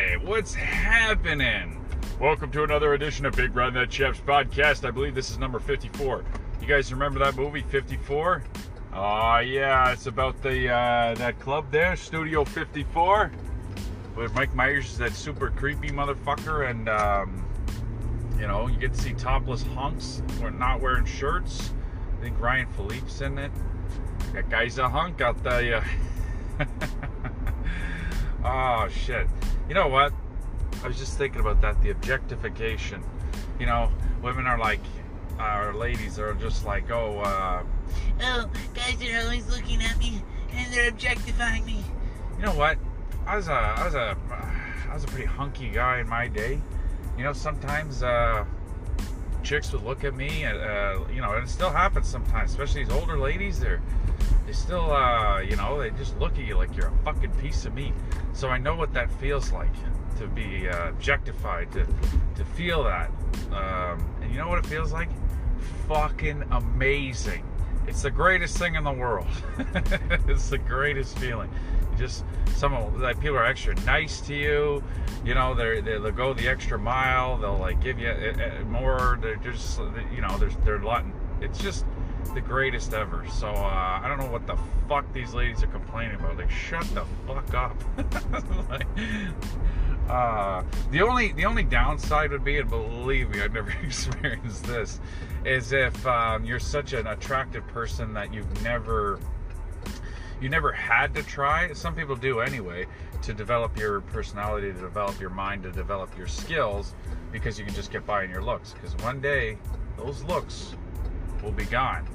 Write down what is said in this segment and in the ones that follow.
everybody. What's happening? Welcome to another edition of Big Run That Chefs podcast. I believe this is number 54. You guys remember that movie, 54? Oh, yeah, it's about the uh, that club there, Studio 54, where Mike Myers is that super creepy motherfucker, and um, you know, you get to see topless hunks we're not wearing shirts. I think Ryan Phillippe's in it. That guy's a hunk, I'll tell you. oh, shit. You know what? I was just thinking about that the objectification. You know, women are like, our ladies are just like, oh, uh, Oh, guys are always looking at me and they're objectifying me. you know what? I was a, I was a, I was a pretty hunky guy in my day. You know, sometimes uh, chicks would look at me, and, uh, you know, and it still happens sometimes. Especially these older ladies, they're, they still, uh, you know, they just look at you like you're a fucking piece of meat. So I know what that feels like to be uh, objectified, to, to feel that. Um, and you know what it feels like? Fucking amazing. It's the greatest thing in the world. it's the greatest feeling. Just some like people are extra nice to you. You know, they they'll go the extra mile. They'll like give you uh, uh, more. They're just you know, there's they're a lot. It's just the greatest ever. So uh, I don't know what the fuck these ladies are complaining about. Like, shut the fuck up. like, uh, the only the only downside would be, and believe me, I've never experienced this, is if um, you're such an attractive person that you've never you never had to try. Some people do anyway to develop your personality, to develop your mind, to develop your skills, because you can just get by in your looks. Because one day those looks will be gone.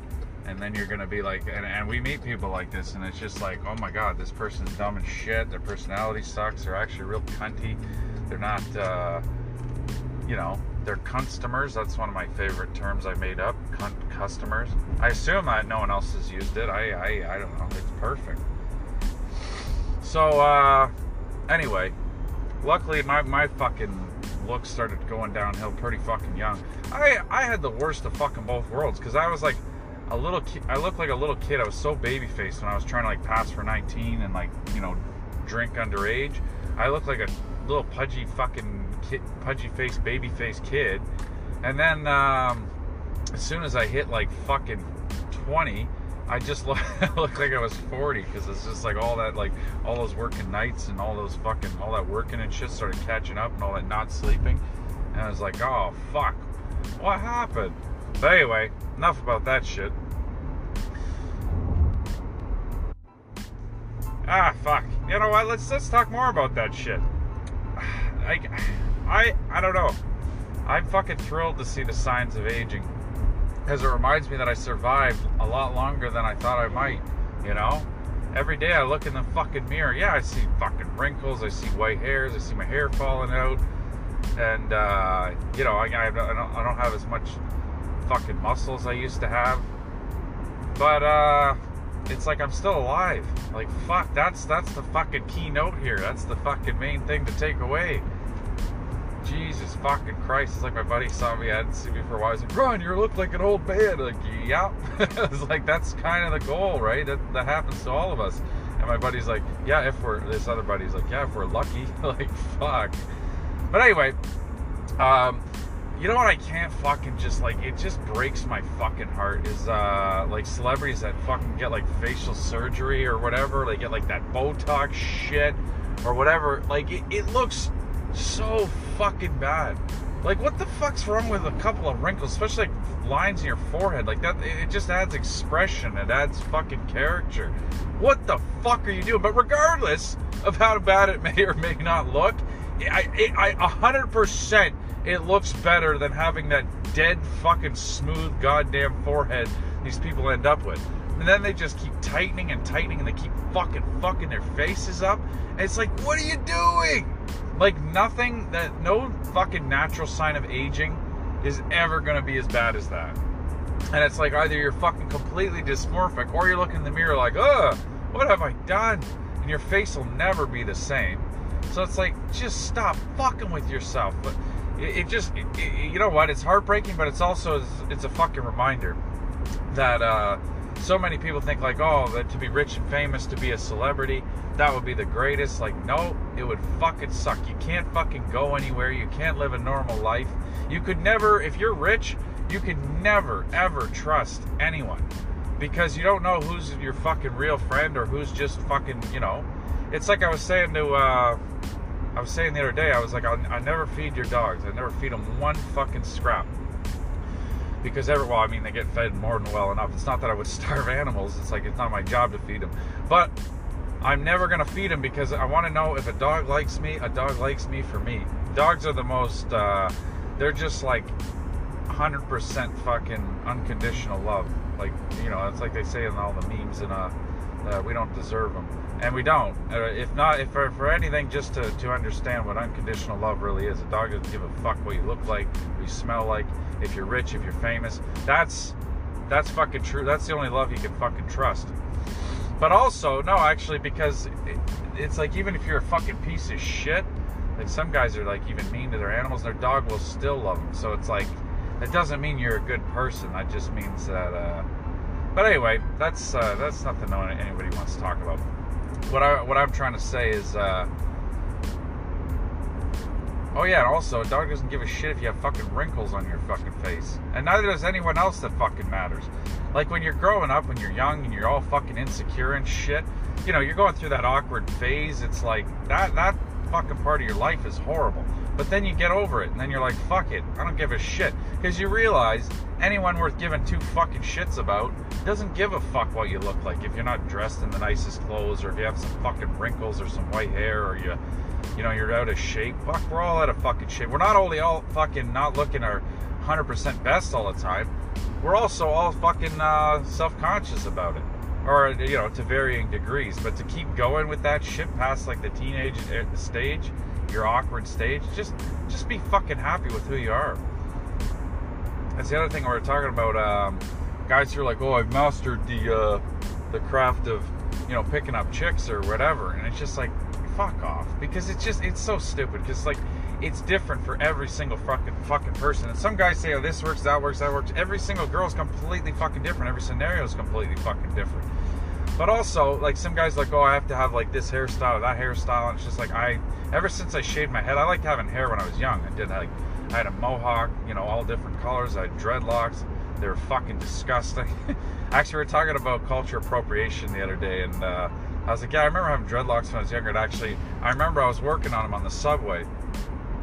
And then you're gonna be like, and, and we meet people like this, and it's just like, oh my god, this person's dumb as shit. Their personality sucks. They're actually real cunty. They're not, uh, you know, they're customers. That's one of my favorite terms I made up. Cunt customers. I assume that no one else has used it. I, I, I don't know. It's perfect. So, uh, anyway, luckily my, my fucking looks started going downhill pretty fucking young. I, I had the worst of fucking both worlds because I was like a little kid. I looked like a little kid. I was so baby faced when I was trying to like pass for 19 and like, you know, drink underage. I looked like a little pudgy fucking kid, pudgy faced baby faced kid. And then, um, as soon as I hit like fucking 20, I just look, looked like I was 40 because it's just like all that, like all those working nights and all those fucking, all that working and shit started catching up and all that not sleeping. And I was like, oh fuck, what happened? But anyway, enough about that shit. Ah, fuck. You know what? Let's let's talk more about that shit. Like, I, I don't know. I'm fucking thrilled to see the signs of aging because it reminds me that I survived a lot longer than I thought I might. You know, every day I look in the fucking mirror. Yeah, I see fucking wrinkles. I see white hairs. I see my hair falling out, and uh, you know, I, I, don't, I don't have as much fucking muscle as I used to have. But uh, it's like I'm still alive. Like fuck, that's that's the fucking keynote here. That's the fucking main thing to take away. Jesus fucking Christ. It's like my buddy saw me, I hadn't seen me for a while. He's like, Ron, you look like an old man. Like, yeah. it's like, that's kind of the goal, right? That, that happens to all of us. And my buddy's like, yeah, if we're, this other buddy's like, yeah, if we're lucky. like, fuck. But anyway, um, you know what I can't fucking just like, it just breaks my fucking heart is, uh, like celebrities that fucking get like facial surgery or whatever. They get like that Botox shit or whatever. Like, it, it looks so fucking bad. Like, what the fuck's wrong with a couple of wrinkles, especially like lines in your forehead? Like that, it just adds expression. It adds fucking character. What the fuck are you doing? But regardless of how bad it may or may not look, I, a hundred percent, it looks better than having that dead fucking smooth goddamn forehead these people end up with. And then they just keep tightening and tightening, and they keep fucking fucking their faces up. And it's like, what are you doing? Like nothing that no fucking natural sign of aging is ever gonna be as bad as that. And it's like either you're fucking completely dysmorphic or you're looking in the mirror like, ugh, what have I done? And your face will never be the same. So it's like, just stop fucking with yourself. But it, it just, it, you know what? It's heartbreaking, but it's also it's a fucking reminder that uh, so many people think like, oh, that to be rich and famous, to be a celebrity, that would be the greatest. Like, no, it would fucking suck. You can't fucking go anywhere. You can't live a normal life. You could never, if you're rich, you could never ever trust anyone because you don't know who's your fucking real friend or who's just fucking, you know. It's like I was saying to, uh, I was saying the other day, I was like, I never feed your dogs. I never feed them one fucking scrap because every well, I mean, they get fed more than well enough. It's not that I would starve animals. It's like it's not my job to feed them, but I'm never gonna feed them because I want to know if a dog likes me. A dog likes me for me. Dogs are the most. Uh, they're just like 100% fucking unconditional love. Like you know, it's like they say in all the memes and uh, uh we don't deserve them and we don't. Uh, if not, if for, for anything, just to, to understand what unconditional love really is. A dog doesn't give a fuck what you look like, what you smell like, if you're rich, if you're famous. That's that's fucking true. That's the only love you can fucking trust. But also, no, actually, because it, it's like even if you're a fucking piece of shit, like some guys are like even mean to their animals, their dog will still love them. So it's like it doesn't mean you're a good person. That just means that. Uh, but anyway, that's uh, that's nothing anybody wants to talk about what I what I'm trying to say is, uh, oh yeah, and also a dog doesn't give a shit if you have fucking wrinkles on your fucking face, and neither does anyone else that fucking matters. Like when you're growing up, when you're young and you're all fucking insecure and shit, you know, you're going through that awkward phase. It's like that that fucking part of your life is horrible. But then you get over it, and then you're like, fuck it, I don't give a shit. Because you realize anyone worth giving two fucking shits about doesn't give a fuck what you look like if you're not dressed in the nicest clothes, or if you have some fucking wrinkles or some white hair, or you, you know, you're out of shape. Fuck, we're all out of fucking shape. We're not only all fucking not looking our 100% best all the time, we're also all fucking uh, self-conscious about it or you know to varying degrees but to keep going with that shit past like the teenage eh, stage your awkward stage, just just be fucking happy with who you are. That's the other thing we are talking about. Um, guys who are like, "Oh, I've mastered the uh, the craft of you know picking up chicks or whatever," and it's just like, fuck off, because it's just it's so stupid. Because like it's different for every single fucking fucking person. And some guys say, "Oh, this works, that works, that works." Every single girl is completely fucking different. Every scenario is completely fucking different. But also, like some guys like, oh, I have to have like this hairstyle or that hairstyle, and it's just like I. Ever since I shaved my head, I liked having hair when I was young. I did like I had a mohawk, you know, all different colors. I had dreadlocks. They were fucking disgusting. actually, we were talking about culture appropriation the other day, and uh, I was like, yeah, I remember having dreadlocks when I was younger. And actually, I remember I was working on them on the subway.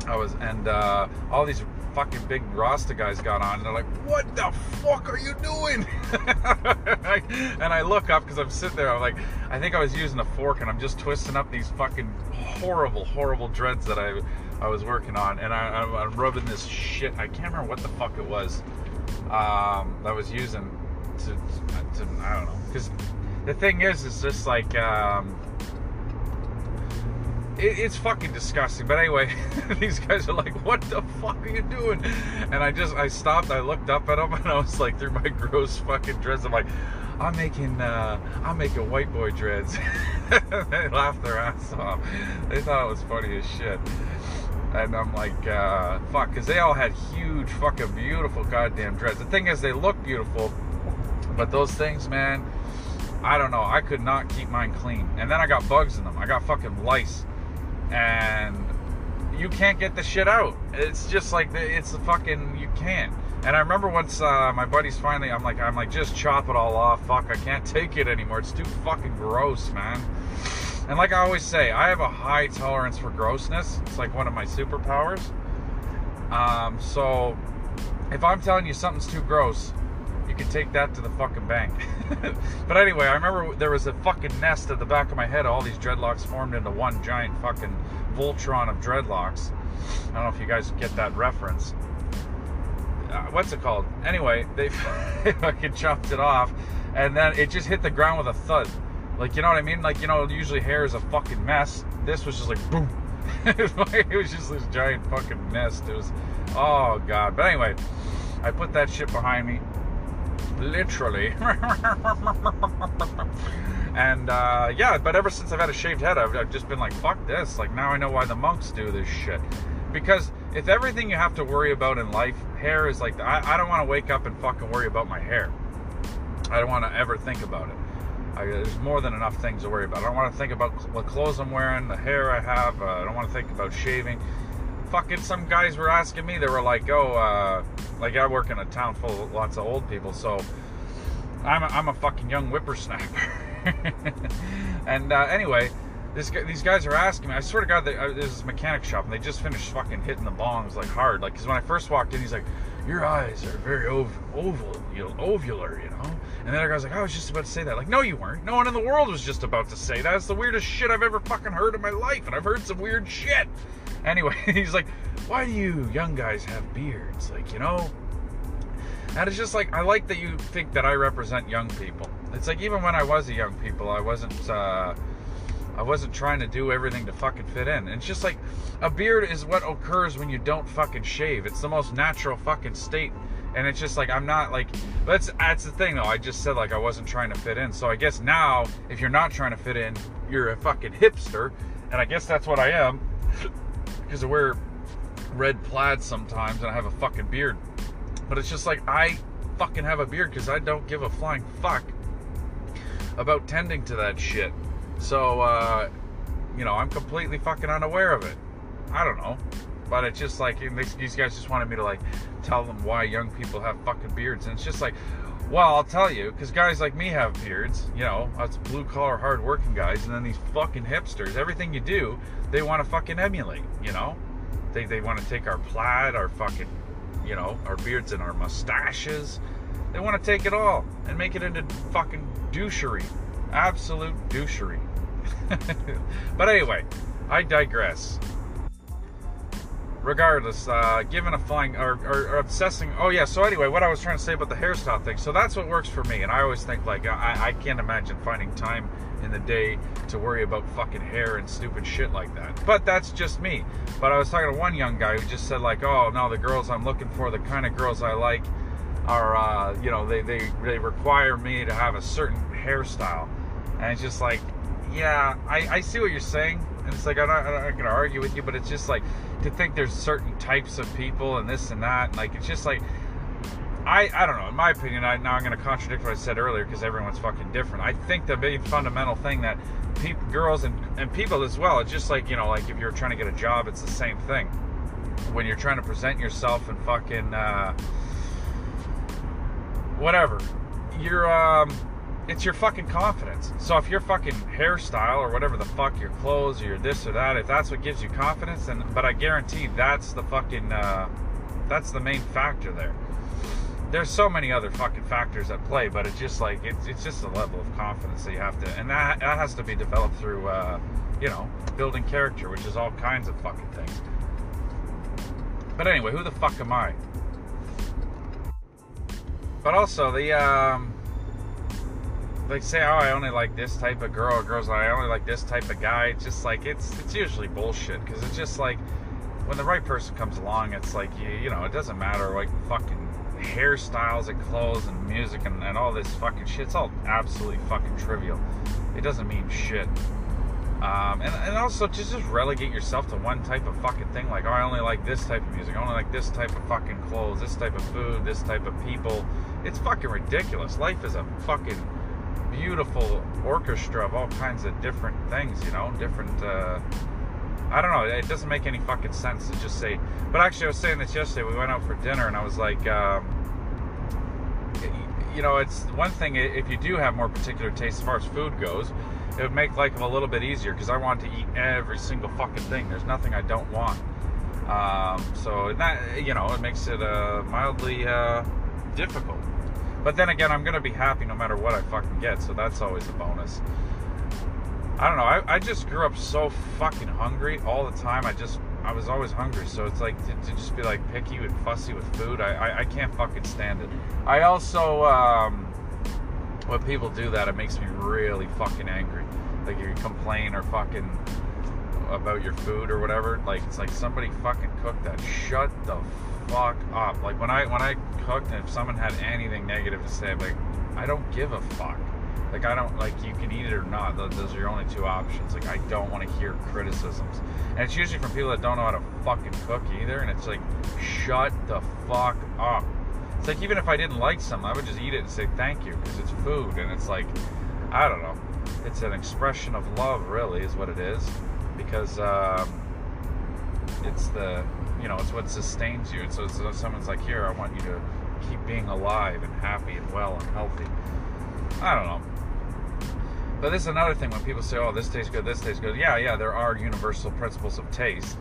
I was, and uh, all these fucking big Rasta guys got on, and they're like, "What the fuck are you doing?" and I look up because I'm sitting there. I'm like, I think I was using a fork, and I'm just twisting up these fucking horrible, horrible dreads that I I was working on, and I, am rubbing this shit. I can't remember what the fuck it was um, I was using to, to I don't know, because the thing is, it's just like. Um, it, it's fucking disgusting. But anyway, these guys are like, "What the fuck are you doing?" And I just I stopped. I looked up at them, and I was like, through my gross fucking dreads, I'm like, "I'm making uh, I'm making white boy dreads." they laughed their ass off. They thought it was funny as shit. And I'm like, uh, fuck, because they all had huge, fucking beautiful goddamn dreads. The thing is, they look beautiful, but those things, man, I don't know. I could not keep mine clean. And then I got bugs in them. I got fucking lice and you can't get the shit out. It's just like it's fucking you can't. And I remember once uh, my buddies finally, I'm like, I'm like, just chop it all off. Fuck, I can't take it anymore. It's too fucking gross, man. And like I always say, I have a high tolerance for grossness. It's like one of my superpowers. Um, so if I'm telling you something's too gross, you can take that to the fucking bank. but anyway, I remember there was a fucking nest at the back of my head. All these dreadlocks formed into one giant fucking Voltron of dreadlocks. I don't know if you guys get that reference. Uh, what's it called? Anyway, they fucking chopped it off, and then it just hit the ground with a thud. Like, you know what I mean? Like, you know, usually hair is a fucking mess. This was just like boom. it was just this giant fucking nest. It was, oh god. But anyway, I put that shit behind me literally. and uh, yeah, but ever since I've had a shaved head, I've, I've just been like, fuck this. Like now I know why the monks do this shit. Because if everything you have to worry about in life, hair is like, I, I don't want to wake up and fucking worry about my hair. I don't want to ever think about it. I, there's more than enough things to worry about. I don't want to think about the clothes I'm wearing, the hair I have. Uh, I don't want to think about shaving. Fucking some guys were asking me. They were like, "Oh, uh, like I work in a town full of lots of old people, so I'm a, I'm a fucking young whippersnapper." and uh, anyway, this these guys are asking me. I swear to God, they, uh, there's this mechanic shop, and they just finished fucking hitting the bongs like hard. Like, because when I first walked in, he's like, "Your eyes are very ov- oval, you know, ovular, you know." And the other guy's like, "I was just about to say that." Like, no, you weren't. No one in the world was just about to say that. It's the weirdest shit I've ever fucking heard in my life, and I've heard some weird shit. Anyway, he's like, "Why do you young guys have beards?" Like, you know. And it's just like I like that you think that I represent young people. It's like even when I was a young people, I wasn't. Uh, I wasn't trying to do everything to fucking fit in. It's just like a beard is what occurs when you don't fucking shave. It's the most natural fucking state. And it's just like I'm not like that's that's the thing though. I just said like I wasn't trying to fit in. So I guess now if you're not trying to fit in, you're a fucking hipster. And I guess that's what I am. Because I wear red plaid sometimes and I have a fucking beard. But it's just like I fucking have a beard because I don't give a flying fuck about tending to that shit. So, uh, you know, I'm completely fucking unaware of it. I don't know. But it's just like, these guys just wanted me to, like, tell them why young people have fucking beards. And it's just like, well, I'll tell you, because guys like me have beards, you know, us blue collar, hard working guys, and then these fucking hipsters, everything you do, they want to fucking emulate, you know? They, they want to take our plaid, our fucking, you know, our beards and our mustaches. They want to take it all and make it into fucking douchery. Absolute douchery. but anyway, I digress. Regardless, uh, given a flying or, or, or, obsessing. Oh yeah. So anyway, what I was trying to say about the hairstyle thing. So that's what works for me, and I always think like I, I can't imagine finding time in the day to worry about fucking hair and stupid shit like that. But that's just me. But I was talking to one young guy who just said like, oh no, the girls I'm looking for, the kind of girls I like, are uh, you know they they they require me to have a certain hairstyle, and it's just like yeah, I, I see what you're saying. And it's like, I'm not, I'm not to argue with you, but it's just like to think there's certain types of people and this and that. And like, it's just like, I, I don't know. In my opinion, I, now I'm going to contradict what I said earlier because everyone's fucking different. I think the big fundamental thing that girls and, and people as well, it's just like, you know, like if you're trying to get a job, it's the same thing. When you're trying to present yourself and fucking, uh, whatever, you're, um, it's your fucking confidence. So if your fucking hairstyle or whatever the fuck your clothes or your this or that, if that's what gives you confidence, then but I guarantee that's the fucking uh, that's the main factor there. There's so many other fucking factors at play, but it's just like it's it's just a level of confidence that you have to, and that that has to be developed through uh, you know building character, which is all kinds of fucking things. But anyway, who the fuck am I? But also the um, like say, oh, I only like this type of girl, girls, I only like this type of guy. It's just like it's it's usually bullshit because it's just like when the right person comes along, it's like you you know it doesn't matter like fucking hairstyles and clothes and music and, and all this fucking shit. It's all absolutely fucking trivial. It doesn't mean shit. Um, and, and also just just relegate yourself to one type of fucking thing like oh I only like this type of music I only like this type of fucking clothes this type of food this type of people it's fucking ridiculous life is a fucking beautiful orchestra of all kinds of different things, you know, different. Uh, I don't know. It doesn't make any fucking sense to just say. But actually, I was saying this yesterday. We went out for dinner, and I was like, um, you know, it's one thing if you do have more particular tastes as far as food goes, it would make life a little bit easier because I want to eat every single fucking thing. There's nothing I don't want. Um, so that you know, it makes it uh, mildly uh, difficult. But then again, I'm gonna be happy no matter what I fucking get, so that's always a bonus. I don't know. I, I just grew up so fucking hungry all the time. I just I was always hungry, so it's like to, to just be like picky and fussy with food. I, I, I can't fucking stand it. I also um, when people do that, it makes me really fucking angry. Like you complain or fucking about your food or whatever. Like it's like somebody fucking cooked that. Shut the fuck up. Like when I when I cooked and if someone had anything negative to say, like I don't give a fuck. Like I don't like you can eat it or not. Those are your only two options. Like I don't want to hear criticisms, and it's usually from people that don't know how to fucking cook either. And it's like, shut the fuck up. It's like even if I didn't like something, I would just eat it and say thank you because it's food and it's like, I don't know, it's an expression of love, really, is what it is, because um, it's the, you know, it's what sustains you. And so, so someone's like, here, I want you to keep being alive and happy and well and healthy. I don't know. But this is another thing when people say, "Oh, this tastes good, this tastes good." Yeah, yeah, there are universal principles of taste,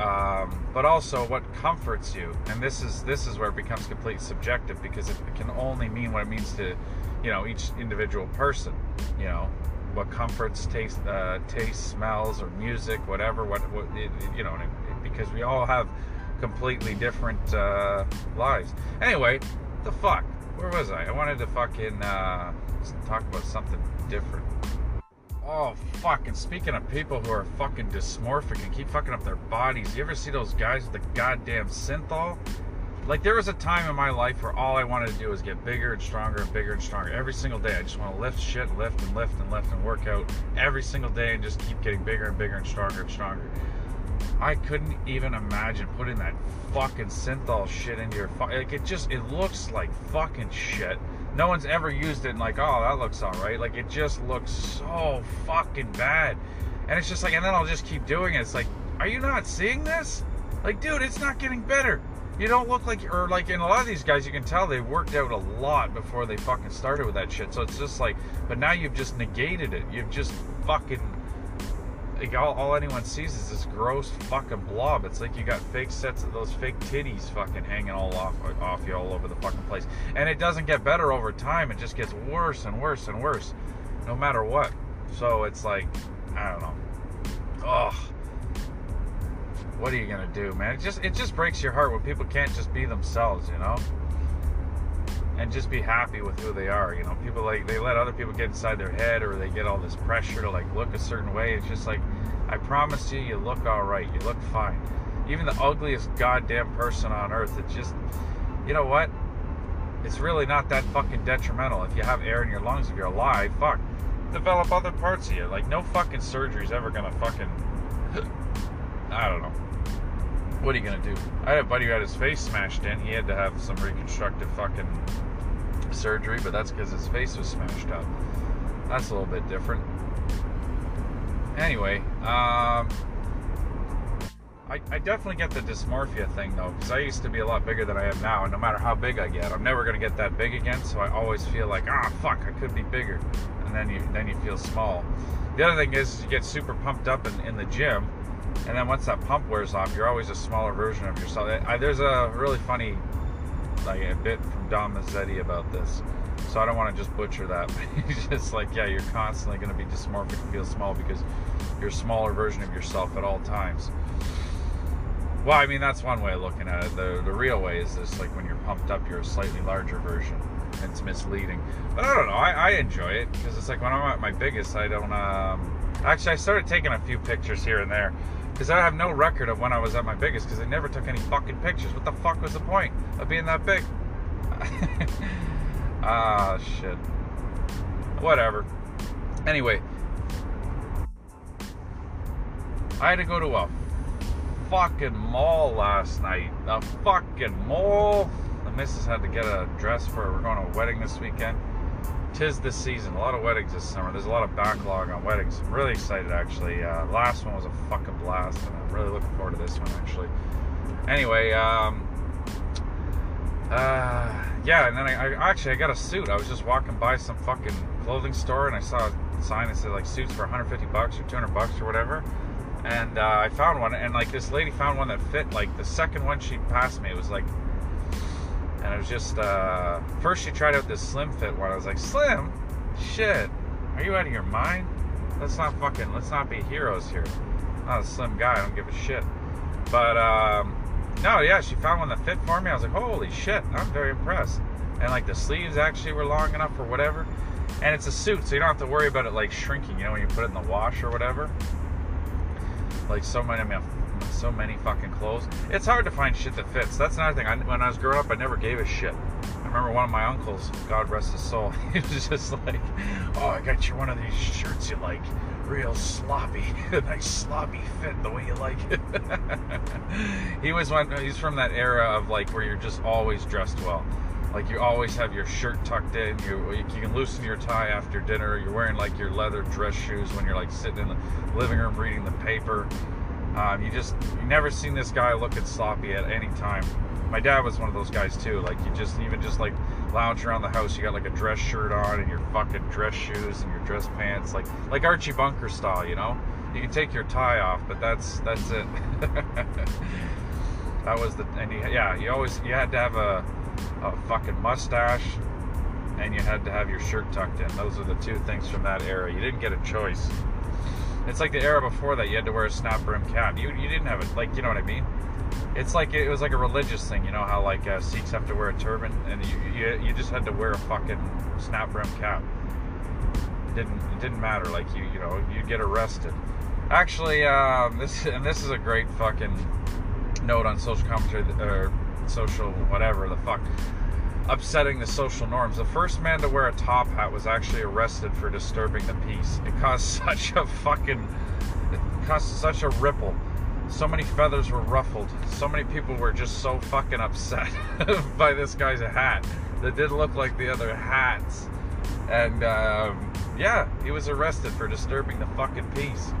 um, but also what comforts you, and this is this is where it becomes completely subjective because it, can only mean what it means to, you know, each individual person. You know, what comforts taste, uh, taste, smells, or music, whatever. What, what you know, because we all have completely different uh, lives. Anyway, the fuck, where was I? I wanted to fucking. Uh, talk about something different. Oh fuck! And speaking of people who are fucking dysmorphic and keep fucking up their bodies, you ever see those guys with the goddamn synthol? Like there was a time in my life where all I wanted to do was get bigger and stronger and bigger and stronger every single day. I just want to lift shit, lift and lift and lift and work out every single day and just keep getting bigger and bigger and stronger and stronger. I couldn't even imagine putting that fucking synthol shit into your fu- like it just it looks like fucking shit no one's ever used it and like, oh, that looks all right. Like it just looks so fucking bad. And it's just like, and then I'll just keep doing it. It's like, are you not seeing this? Like, dude, it's not getting better. You don't look like, or like in a lot of these guys, you can tell they worked out a lot before they fucking started with that shit. So it's just like, but now you've just negated it. You've just fucking like all, all anyone sees is this gross fucking blob. It's like you got fake sets of those fake titties fucking hanging all off off you all over the fucking place. And it doesn't get better over time. It just gets worse and worse and worse, no matter what. So it's like, I don't know. Ugh. What are you gonna do, man? It just it just breaks your heart when people can't just be themselves, you know and just be happy with who they are. You know, people like they let other people get inside their head or they get all this pressure to like look a certain way. It's just like, I promise you, you look all right. You look fine. Even the ugliest goddamn person on earth, it just, you know what? It's really not that fucking detrimental. If you have air in your lungs, if you're alive, fuck, develop other parts of you. Like no fucking surgery's ever gonna fucking, I don't know what are you gonna do? I had a buddy who had his face smashed in. He had to have some reconstructive fucking surgery, but that's because his face was smashed up. That's a little bit different. Anyway, um, I, I definitely get the dysmorphia thing though, because I used to be a lot bigger than I am now, and no matter how big I get, I'm never gonna get that big again. So I always feel like, ah, fuck, I could be bigger, and then you then you feel small. The other thing is you get super pumped up in, in the gym and then once that pump wears off, you're always a smaller version of yourself. I, there's a really funny like a bit from Don Mazzetti about this, so I don't want to just butcher that. He's just like, yeah, you're constantly going to be dysmorphic and feel small because you're a smaller version of yourself at all times. Well, I mean that's one way of looking at it. The the real way is this: like when you're pumped up, you're a slightly larger version. It's misleading, but I don't know. I, I enjoy it because it's like when I'm at my biggest, I don't. Um, actually, I started taking a few pictures here and there because I have no record of when I was at my biggest because I never took any fucking pictures. What the fuck was the point of being that big? ah, shit. Whatever. Anyway, I had to go to a fucking mall last night. A fucking mall. The missus had to get a dress for. We're going to a wedding this weekend tis this season. A lot of weddings this summer. There's a lot of backlog on weddings. I'm really excited actually. Uh, last one was a fucking blast, and I'm really looking forward to this one actually. Anyway, um, uh, yeah, and then I, I, actually I got a suit. I was just walking by some fucking clothing store, and I saw a sign that said like suits for 150 bucks or 200 bucks or whatever. And uh, I found one, and like this lady found one that fit. Like the second one she passed me, it was like and it was just uh, first she tried out this slim fit one. I was like, slim, shit, are you out of your mind? Let's not fucking let's not be heroes here. I'm not a slim guy. I don't give a shit. But um, no, yeah, she found one that fit for me. I was like, holy shit, I'm very impressed. And like the sleeves actually were long enough or whatever. And it's a suit, so you don't have to worry about it like shrinking. You know, when you put it in the wash or whatever. Like so many, I mean, so many fucking clothes. It's hard to find shit that fits. That's another thing. I, when I was growing up, I never gave a shit. I remember one of my uncles, God rest his soul, he was just like, "Oh, I got you one of these shirts you like, real sloppy, nice sloppy fit, the way you like it." he was one. He's from that era of like where you're just always dressed well. Like you always have your shirt tucked in. You you can loosen your tie after dinner. You're wearing like your leather dress shoes when you're like sitting in the living room reading the paper. Um, you just you never seen this guy looking sloppy at any time. My dad was one of those guys too. Like you just even just like lounge around the house, you got like a dress shirt on and your fucking dress shoes and your dress pants, like like Archie Bunker style, you know. You can take your tie off, but that's that's it. that was the and you, yeah, you always you had to have a a fucking mustache and you had to have your shirt tucked in. Those are the two things from that era. You didn't get a choice. It's like the era before that. You had to wear a snap brim cap. You you didn't have it. Like you know what I mean? It's like it was like a religious thing. You know how like uh, Sikhs have to wear a turban, and you, you you just had to wear a fucking snap brim cap. It didn't it didn't matter. Like you you know you'd get arrested. Actually, um, this and this is a great fucking note on social commentary or social whatever the fuck upsetting the social norms. The first man to wear a top hat was actually arrested for disturbing the peace. It caused such a fucking it caused such a ripple. So many feathers were ruffled. So many people were just so fucking upset by this guy's hat that did look like the other hats. And um, yeah, he was arrested for disturbing the fucking peace.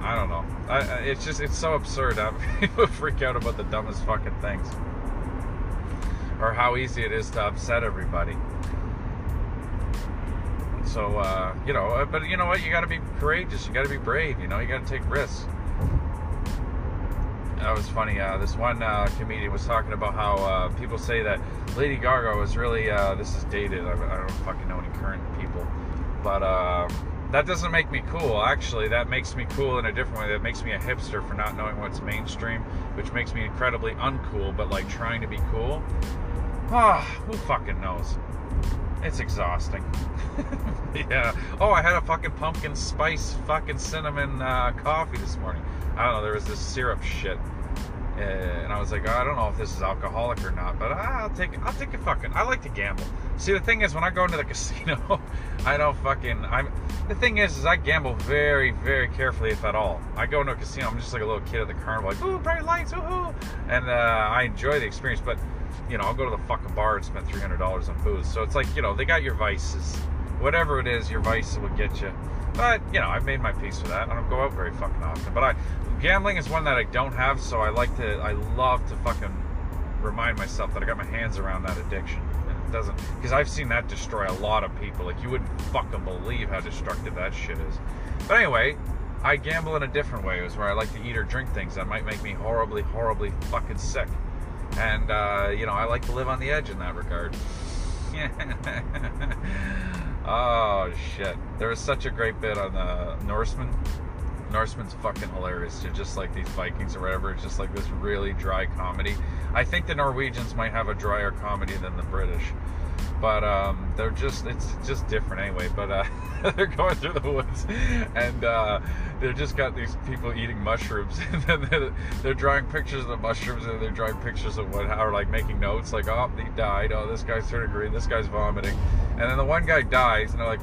I don't know. I, it's just it's so absurd. People freak out about the dumbest fucking things or how easy it is to upset everybody. So, uh, you know, uh, but you know what? You got to be courageous. You got to be brave. You know, you got to take risks. That was funny. Uh, this one uh, comedian was talking about how uh, people say that Lady Gaga was really. Uh, this is dated. I, I, don't fucking know any current people, but um, that doesn't make me cool. Actually, that makes me cool in a different way. That makes me a hipster for not knowing what's mainstream, which makes me incredibly uncool. But like trying to be cool, Ah, who fucking knows? It's exhausting. yeah. Oh, I had a fucking pumpkin spice fucking cinnamon uh, coffee this morning. I don't know. There was this syrup shit, uh, and I was like, oh, I don't know if this is alcoholic or not, but I'll take it. I'll take a fucking. I like to gamble. See, the thing is, when I go into the casino, I don't fucking. I'm. The thing is, is I gamble very, very carefully, if at all. I go into a casino. I'm just like a little kid at the carnival, like, ooh, bright lights, ooh, and uh, I enjoy the experience, but you know, I'll go to the fucking bar and spend three hundred dollars on booze. So it's like, you know, they got your vices. Whatever it is, your vice will get you. But you know, I've made my peace with that. I don't go out very fucking often. But I, gambling is one that I don't have, so I like to. I love to fucking remind myself that I got my hands around that addiction. It doesn't, because I've seen that destroy a lot of people. Like you wouldn't fucking believe how destructive that shit is. But anyway, I gamble in a different way. Is where I like to eat or drink things that might make me horribly, horribly fucking sick. And, uh, you know, I like to live on the edge in that regard. oh, shit. There was such a great bit on the Norsemen. Norsemen's fucking hilarious. They're just like these Vikings or whatever. It's just like this really dry comedy. I think the Norwegians might have a drier comedy than the British but um, they're just it's just different anyway. But uh, they're going through the woods, and uh, they've just got these people eating mushrooms, and then they're, they're, drawing pictures of the mushrooms, and they're drawing pictures of what how like making notes, like oh he died, oh this guy's turning green, this guy's vomiting, and then the one guy dies, and they're like.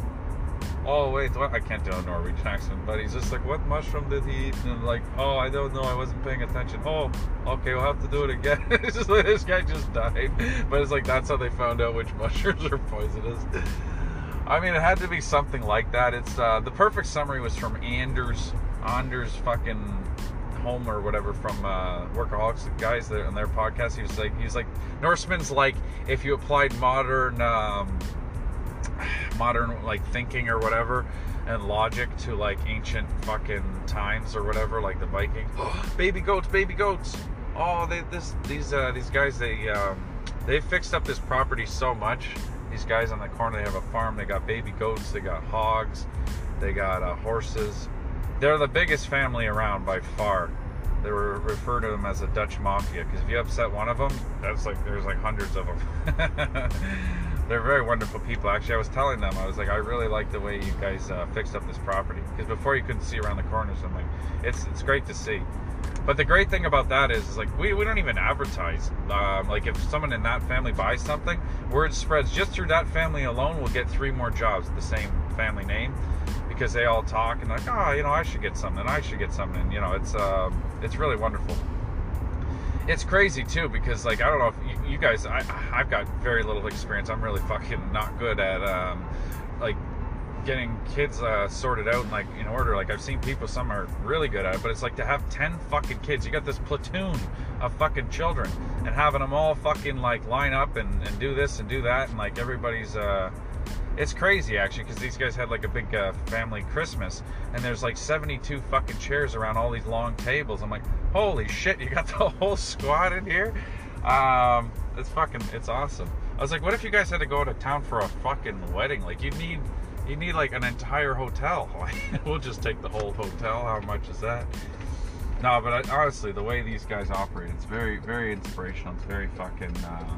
Oh wait, what? I can't do a Norwegian accent, but he's just like, "What mushroom did he eat?" And like, "Oh, I don't know. I wasn't paying attention." Oh, okay, we'll have to do it again. it's just like this guy just died, but it's like that's how they found out which mushrooms are poisonous. I mean, it had to be something like that. It's uh, the perfect summary was from Anders, Anders fucking Holm or whatever from uh, Workaholics guys on their podcast. He was like, he's like, Norsemen's like if you applied modern, um, modern like thinking or whatever and logic to like ancient fucking times or whatever, like the Vikings. baby goats, baby goats. Oh, they this these uh, these guys they um, they fixed up this property so much these guys on the corner, they have a farm. They got baby goats, they got hogs, they got uh, horses. They're the biggest family around by far. They were refer to them as a Dutch mafia because if you upset one of them, that's like there's like hundreds of them. they're very wonderful people. Actually, I was telling them, I was like, I really like the way you guys uh, fixed up this property because before you couldn't see around the corners. I'm like, it's it's great to see. But the great thing about that is, is like we, we don't even advertise. Um, like if someone in that family buys something, word spreads just through that family alone. We'll get three more jobs the same family name because they all talk and like, oh, you know, I should get something. I should get something. You know, it's um, it's really wonderful. It's crazy too because like I don't know if you, you guys, I I've got very little experience. I'm really fucking not good at um, like getting kids uh, sorted out and like in order. Like I've seen people, some are really good at it, but it's like to have ten fucking kids. You got this platoon of fucking children and having them all fucking like line up and, and do this and do that and like everybody's. Uh, it's crazy actually because these guys had like a big uh, family Christmas and there's like 72 fucking chairs around all these long tables. I'm like, holy shit, you got the whole squad in here. Um, it's fucking, it's awesome. I was like, what if you guys had to go to town for a fucking wedding? Like you need you need like an entire hotel. we'll just take the whole hotel. How much is that? No, but I, honestly, the way these guys operate, it's very, very inspirational. It's very fucking, uh,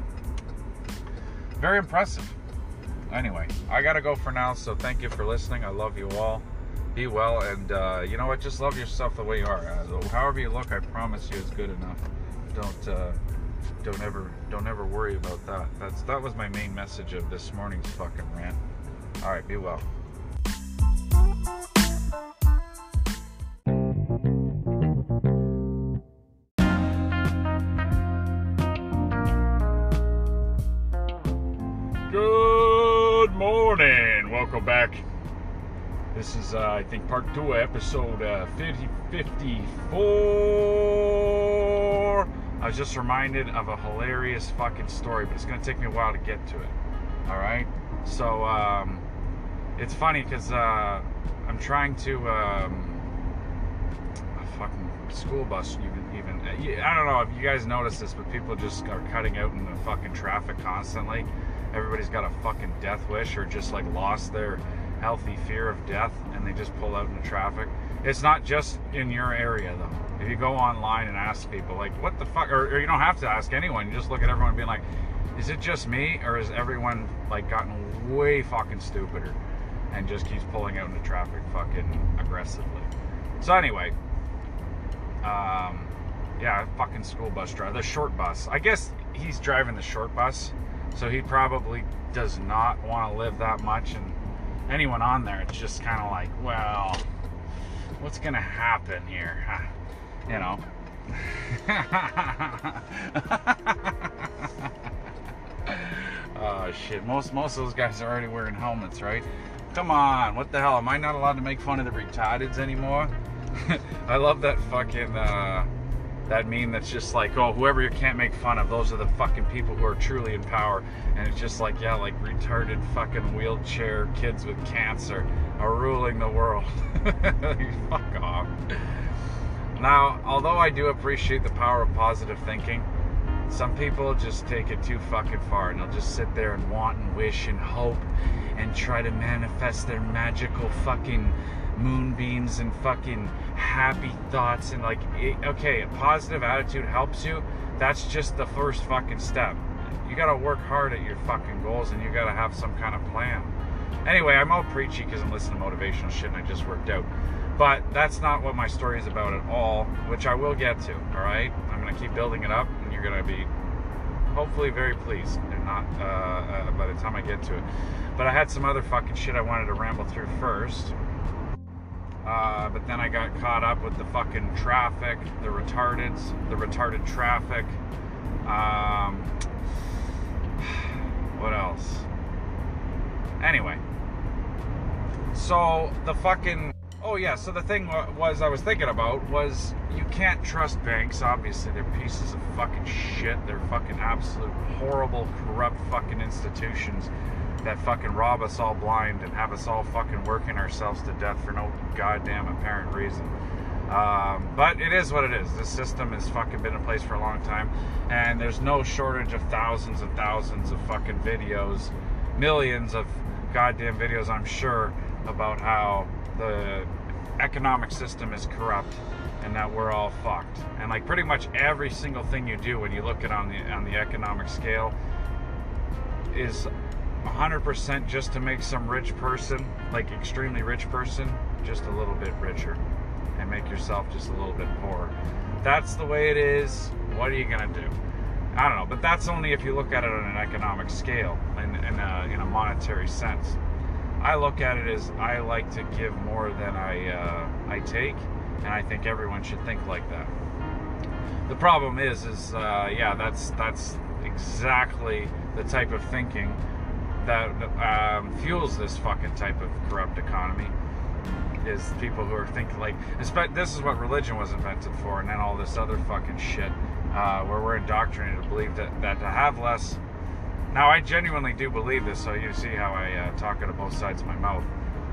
very impressive. Anyway, I gotta go for now. So thank you for listening. I love you all. Be well, and uh, you know what? Just love yourself the way you are. Uh, however you look, I promise you, it's good enough. Don't, uh, don't ever, don't ever worry about that. That's that was my main message of this morning's fucking rant. All right, be well. Good morning. Welcome back. This is, uh, I think, part two, episode uh, 50, 54. I was just reminded of a hilarious fucking story, but it's to take me a while to get to it. All right? So, um, it's funny because uh, I'm trying to um, a fucking school bus even even I don't know if you guys notice this, but people just are cutting out in the fucking traffic constantly. Everybody's got a fucking death wish or just like lost their healthy fear of death and they just pull out in the traffic. It's not just in your area though. If you go online and ask people like what the fuck or, or you don't have to ask anyone, you just look at everyone being like, is it just me or has everyone like gotten way fucking stupider? and just keeps pulling out into traffic fucking aggressively. So anyway, um, yeah, fucking school bus driver, the short bus. I guess he's driving the short bus, so he probably does not want to live that much. And anyone on there, it's just kind of like, well, what's gonna happen here? You know. oh shit! Most most of those guys are already wearing helmets, right? Come on, what the hell? Am I not allowed to make fun of the retardeds anymore? I love that fucking uh, that meme that's just like, oh, whoever you can't make fun of, those are the fucking people who are truly in power. And it's just like, yeah, like retarded fucking wheelchair kids with cancer are ruling the world. Fuck off. Now, although I do appreciate the power of positive thinking, some people just take it too fucking far and they'll just sit there and want and wish and hope and try to manifest their magical fucking moonbeams and fucking happy thoughts and like it, okay a positive attitude helps you that's just the first fucking step. You gotta work hard at your fucking goals and you gotta have some kind of plan. Anyway i'm all preachy because i'm listening to motivational shit and i just worked out but that's not what my story is about at all which i will get to all right i'm gonna keep building it up and you're gonna be hopefully very pleased and not uh, uh, by the time I get to it. But I had some other fucking shit I wanted to ramble through first. Uh, but then I got caught up with the fucking traffic, the retardeds, the retarded traffic. Um, what else? Anyway, so the fucking Oh yeah. So the thing was, I was thinking about was you can't trust banks. Obviously, they're pieces of fucking shit. They're fucking absolute horrible, corrupt fucking institutions that fucking rob us all blind and have us all fucking working ourselves to death for no goddamn apparent reason. Um, but it is what it is. This system has fucking been in place for a long time, and there's no shortage of thousands and thousands of fucking videos, millions of goddamn videos, I'm sure, about how the economic system is corrupt and that we're all fucked. And like pretty much every single thing you do when you look at on the on the economic scale is 100% just to make some rich person, like extremely rich person, just a little bit richer and make yourself just a little bit poorer. That's the way it is. What are you going to do? I don't know, but that's only if you look at it on an economic scale in, in, a, in a monetary sense. I look at it as I like to give more than I uh, I take, and I think everyone should think like that. The problem is, is uh, yeah, that's that's exactly the type of thinking that um, fuels this fucking type of corrupt economy. Is people who are thinking like, this is what religion was invented for, and then all this other fucking shit, uh, where we're indoctrinated to believe that that to have less now, I genuinely do believe this, so you see how I uh, talk out of both sides of my mouth.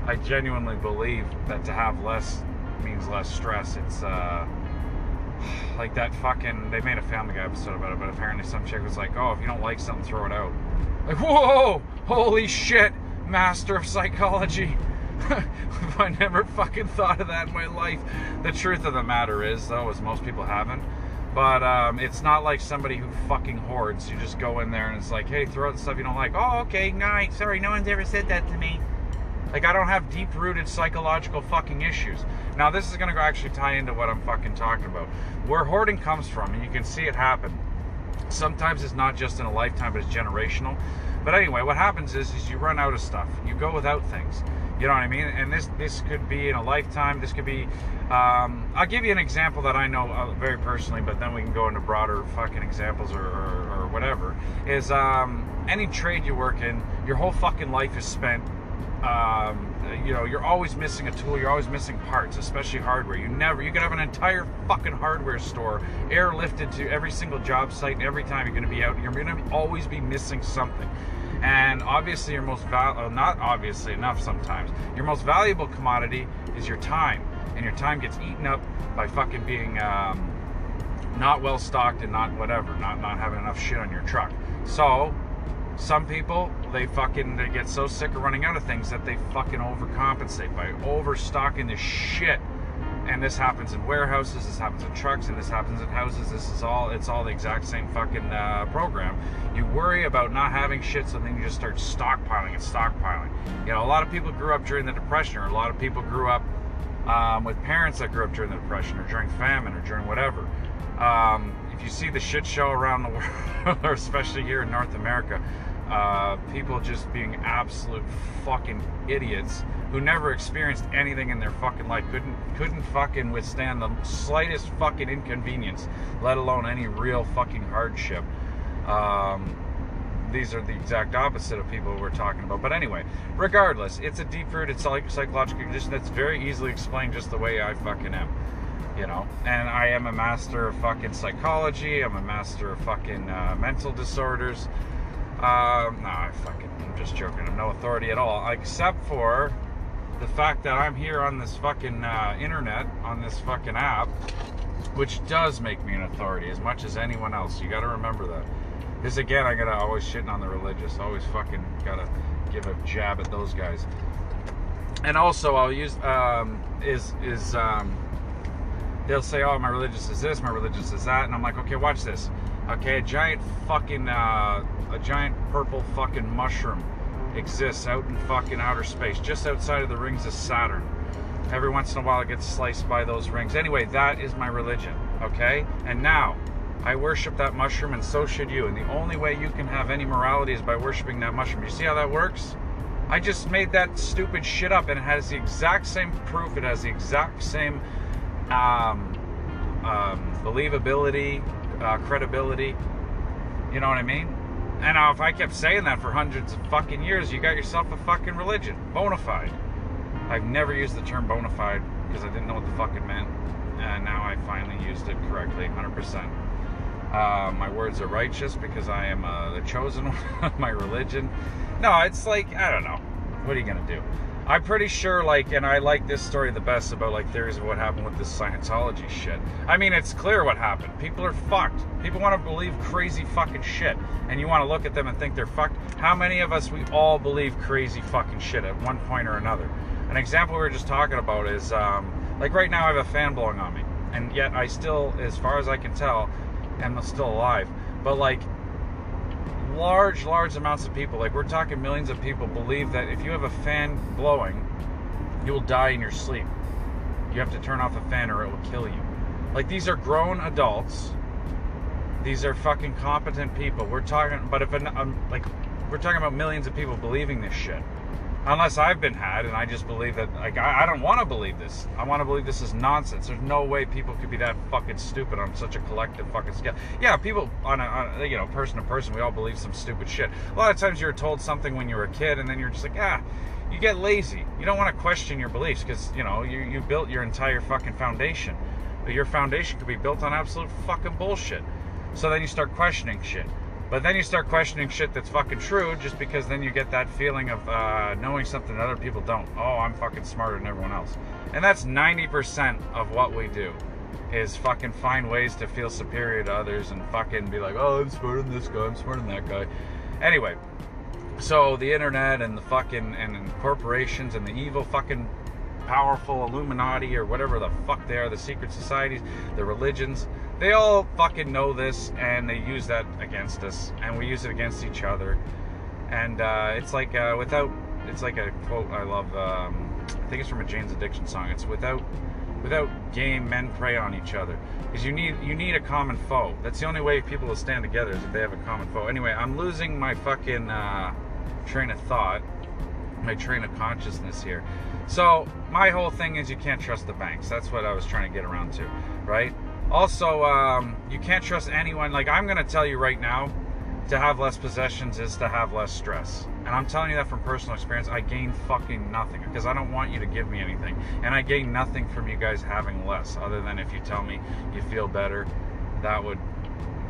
I genuinely believe that to have less means less stress. It's uh, like that fucking. They made a Family Guy episode about it, but apparently some chick was like, "Oh, if you don't like something, throw it out." Like, whoa, holy shit, master of psychology. I never fucking thought of that in my life. The truth of the matter is, though, is most people haven't but um, it's not like somebody who fucking hoards. You just go in there and it's like, hey, throw out the stuff you don't like. Oh, okay, no, sorry, no one's ever said that to me. Like, I don't have deep rooted psychological fucking issues. Now, this is going to actually tie into what I'm fucking talking about. Where hoarding comes from, and you can see it happen. Sometimes it's not just in a lifetime, but it's generational. But anyway, what happens is, is you run out of stuff. You go without things. You know what I mean? And this this could be in a lifetime. This could be. Um, I'll give you an example that I know uh, very personally, but then we can go into broader fucking examples or, or, or whatever. Is um, any trade you work in, your whole fucking life is spent. Um, you know, you're always missing a tool. You're always missing parts, especially hardware. You never. You could have an entire fucking hardware store airlifted to every single job site, and every time you're going to be out, you're going to always be missing something. And obviously, your most val- not obviously enough sometimes, your most valuable commodity is your time, and your time gets eaten up by fucking being um, not well stocked and not whatever, not not having enough shit on your truck. So, some people they fucking they get so sick of running out of things that they fucking overcompensate by overstocking the shit and this happens in warehouses this happens in trucks and this happens in houses. This is all it's all the exact same fucking uh, program. You worry about not having shit so then you just start stockpiling and stockpiling. You know a lot of people grew up during the depression or a lot of people grew up um, with parents that grew up during the depression or during famine or during whatever. Um, if you see the shit show around the world or especially here in north america uh, people just being absolute fucking idiots who never experienced anything in their fucking life couldn't couldn't fucking withstand the slightest fucking inconvenience let alone any real fucking hardship. Um, these are the exact opposite of people we're talking about. But anyway regardless it's a deep-rooted psych- psychological condition that's very easily explained just the way i fucking am you know? And i am a master of fucking psychology. I'm a master of fucking uh, mental disorders. Um, no, I fucking, I'm just joking. I'm no authority at all, except for the fact that I'm here on this fucking uh, internet, on this fucking app, which does make me an authority as much as anyone else. You got to remember that. Because again, I gotta always shitting on the religious. Always fucking gotta give a jab at those guys. And also, I'll use um, is is um, they'll say, "Oh, my religious is this, my religious is that," and I'm like, "Okay, watch this." Okay, a giant fucking uh, a giant purple fucking mushroom exists out in fucking outer space, just outside of the rings of Saturn. Every once in a while, it gets sliced by those rings. Anyway, that is my religion. Okay, and now I worship that mushroom, and so should you. And the only way you can have any morality is by worshiping that mushroom. You see how that works? I just made that stupid shit up, and it has the exact same proof. It has the exact same um, um, believability, uh, credibility. You know what I mean? And now, if I kept saying that for hundreds of fucking years, you got yourself a fucking religion, bona fide. I've never used the term bona fide because I didn't know what the fuck it meant, and now I finally used it correctly, 100%. Uh, my words are righteous because I am uh, the chosen one of my religion. No, it's like I don't know. What are you gonna do? I'm pretty sure, like, and I like this story the best about like theories of what happened with this Scientology shit. I mean, it's clear what happened. People are fucked. People want to believe crazy fucking shit, and you want to look at them and think they're fucked. How many of us we all believe crazy fucking shit at one point or another? An example we were just talking about is um, like right now I have a fan blowing on me, and yet I still, as far as I can tell, am still alive. But like large, large amounts of people, like we're talking millions of people, believe that if you have a fan blowing, you will die in your sleep. You have to turn off a fan or it will kill you. Like these are grown adults. These are fucking competent people. We're talking, but if an, um, like we're talking about millions of people believing this shit. Unless I've been had, and I just believe that, like, I, I don't want to believe this. I want to believe this is nonsense. There's no way people could be that fucking stupid on such a collective fucking scale. Yeah, people on a, on a you know, person to person, we all believe some stupid shit. A lot of times you're told something when you were a kid, and then you're just like, ah, you get lazy. You don't want to question your beliefs because, you know, you, you built your entire fucking foundation. But your foundation could be built on absolute fucking bullshit. So then you start questioning shit. But then you start questioning shit that's fucking true just because then you get that feeling of uh, knowing something that other people don't. Oh, I'm fucking smarter than everyone else. And that's 90% of what we do is fucking find ways to feel superior to others and fucking be like, oh, I'm smarter than this guy, I'm smarter than that guy. Anyway, so the internet and the fucking and corporations and the evil fucking powerful Illuminati or whatever the fuck they are, the secret societies, the religions, they all fucking know this and they use that against us and we use it against each other. And uh, it's like uh, without, it's like a quote I love. Um, I think it's from a Jane's Addiction song. It's without, without game, men prey on each other because you need you need a common foe. That's the only way people will stand together is if they have a common foe. Anyway, I'm losing my fucking uh, train of thought, my train of consciousness here. So my whole thing is you can't trust the banks. That's what I was trying to get around to, right? Also, um, you can't trust anyone. Like I'm gonna tell you right now, to have less possessions is to have less stress. And I'm telling you that from personal experience. I gain fucking nothing because I don't want you to give me anything. And I gain nothing from you guys having less, other than if you tell me you feel better, that would,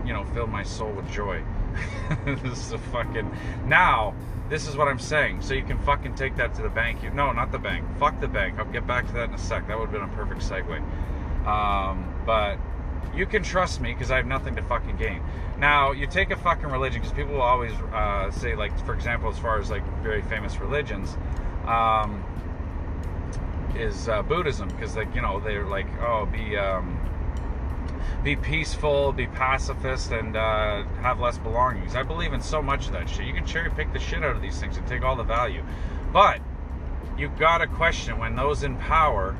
you know, fill my soul with joy. this is a fucking. Now, this is what I'm saying. So you can fucking take that to the bank. You, no, not the bank. Fuck the bank. I'll get back to that in a sec. That would have been a perfect segue. Um, but you can trust me because I have nothing to fucking gain. Now, you take a fucking religion because people will always uh, say, like, for example, as far as like very famous religions, um, is uh, Buddhism because like you know they're like, oh, be um, be peaceful, be pacifist, and uh, have less belongings. I believe in so much of that shit. You can cherry pick the shit out of these things and take all the value, but you've gotta question when those in power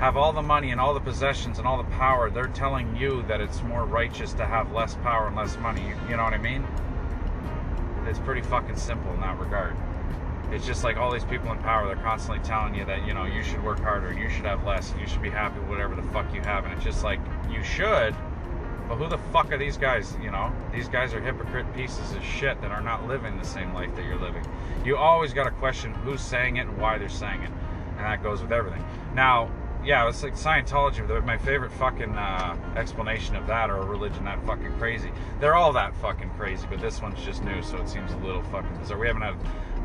have all the money and all the possessions and all the power, they're telling you that it's more righteous to have less power and less money. You, you know what I mean? It's pretty fucking simple in that regard. It's just like all these people in power, they're constantly telling you that, you know, you should work harder, you should have less, and you should be happy with whatever the fuck you have. And it's just like, you should, but who the fuck are these guys, you know? These guys are hypocrite pieces of shit that are not living the same life that you're living. You always got to question who's saying it and why they're saying it. And that goes with everything. Now, yeah, it's like Scientology. My favorite fucking uh, explanation of that or a religion that fucking crazy. They're all that fucking crazy, but this one's just new, so it seems a little fucking bizarre. We haven't had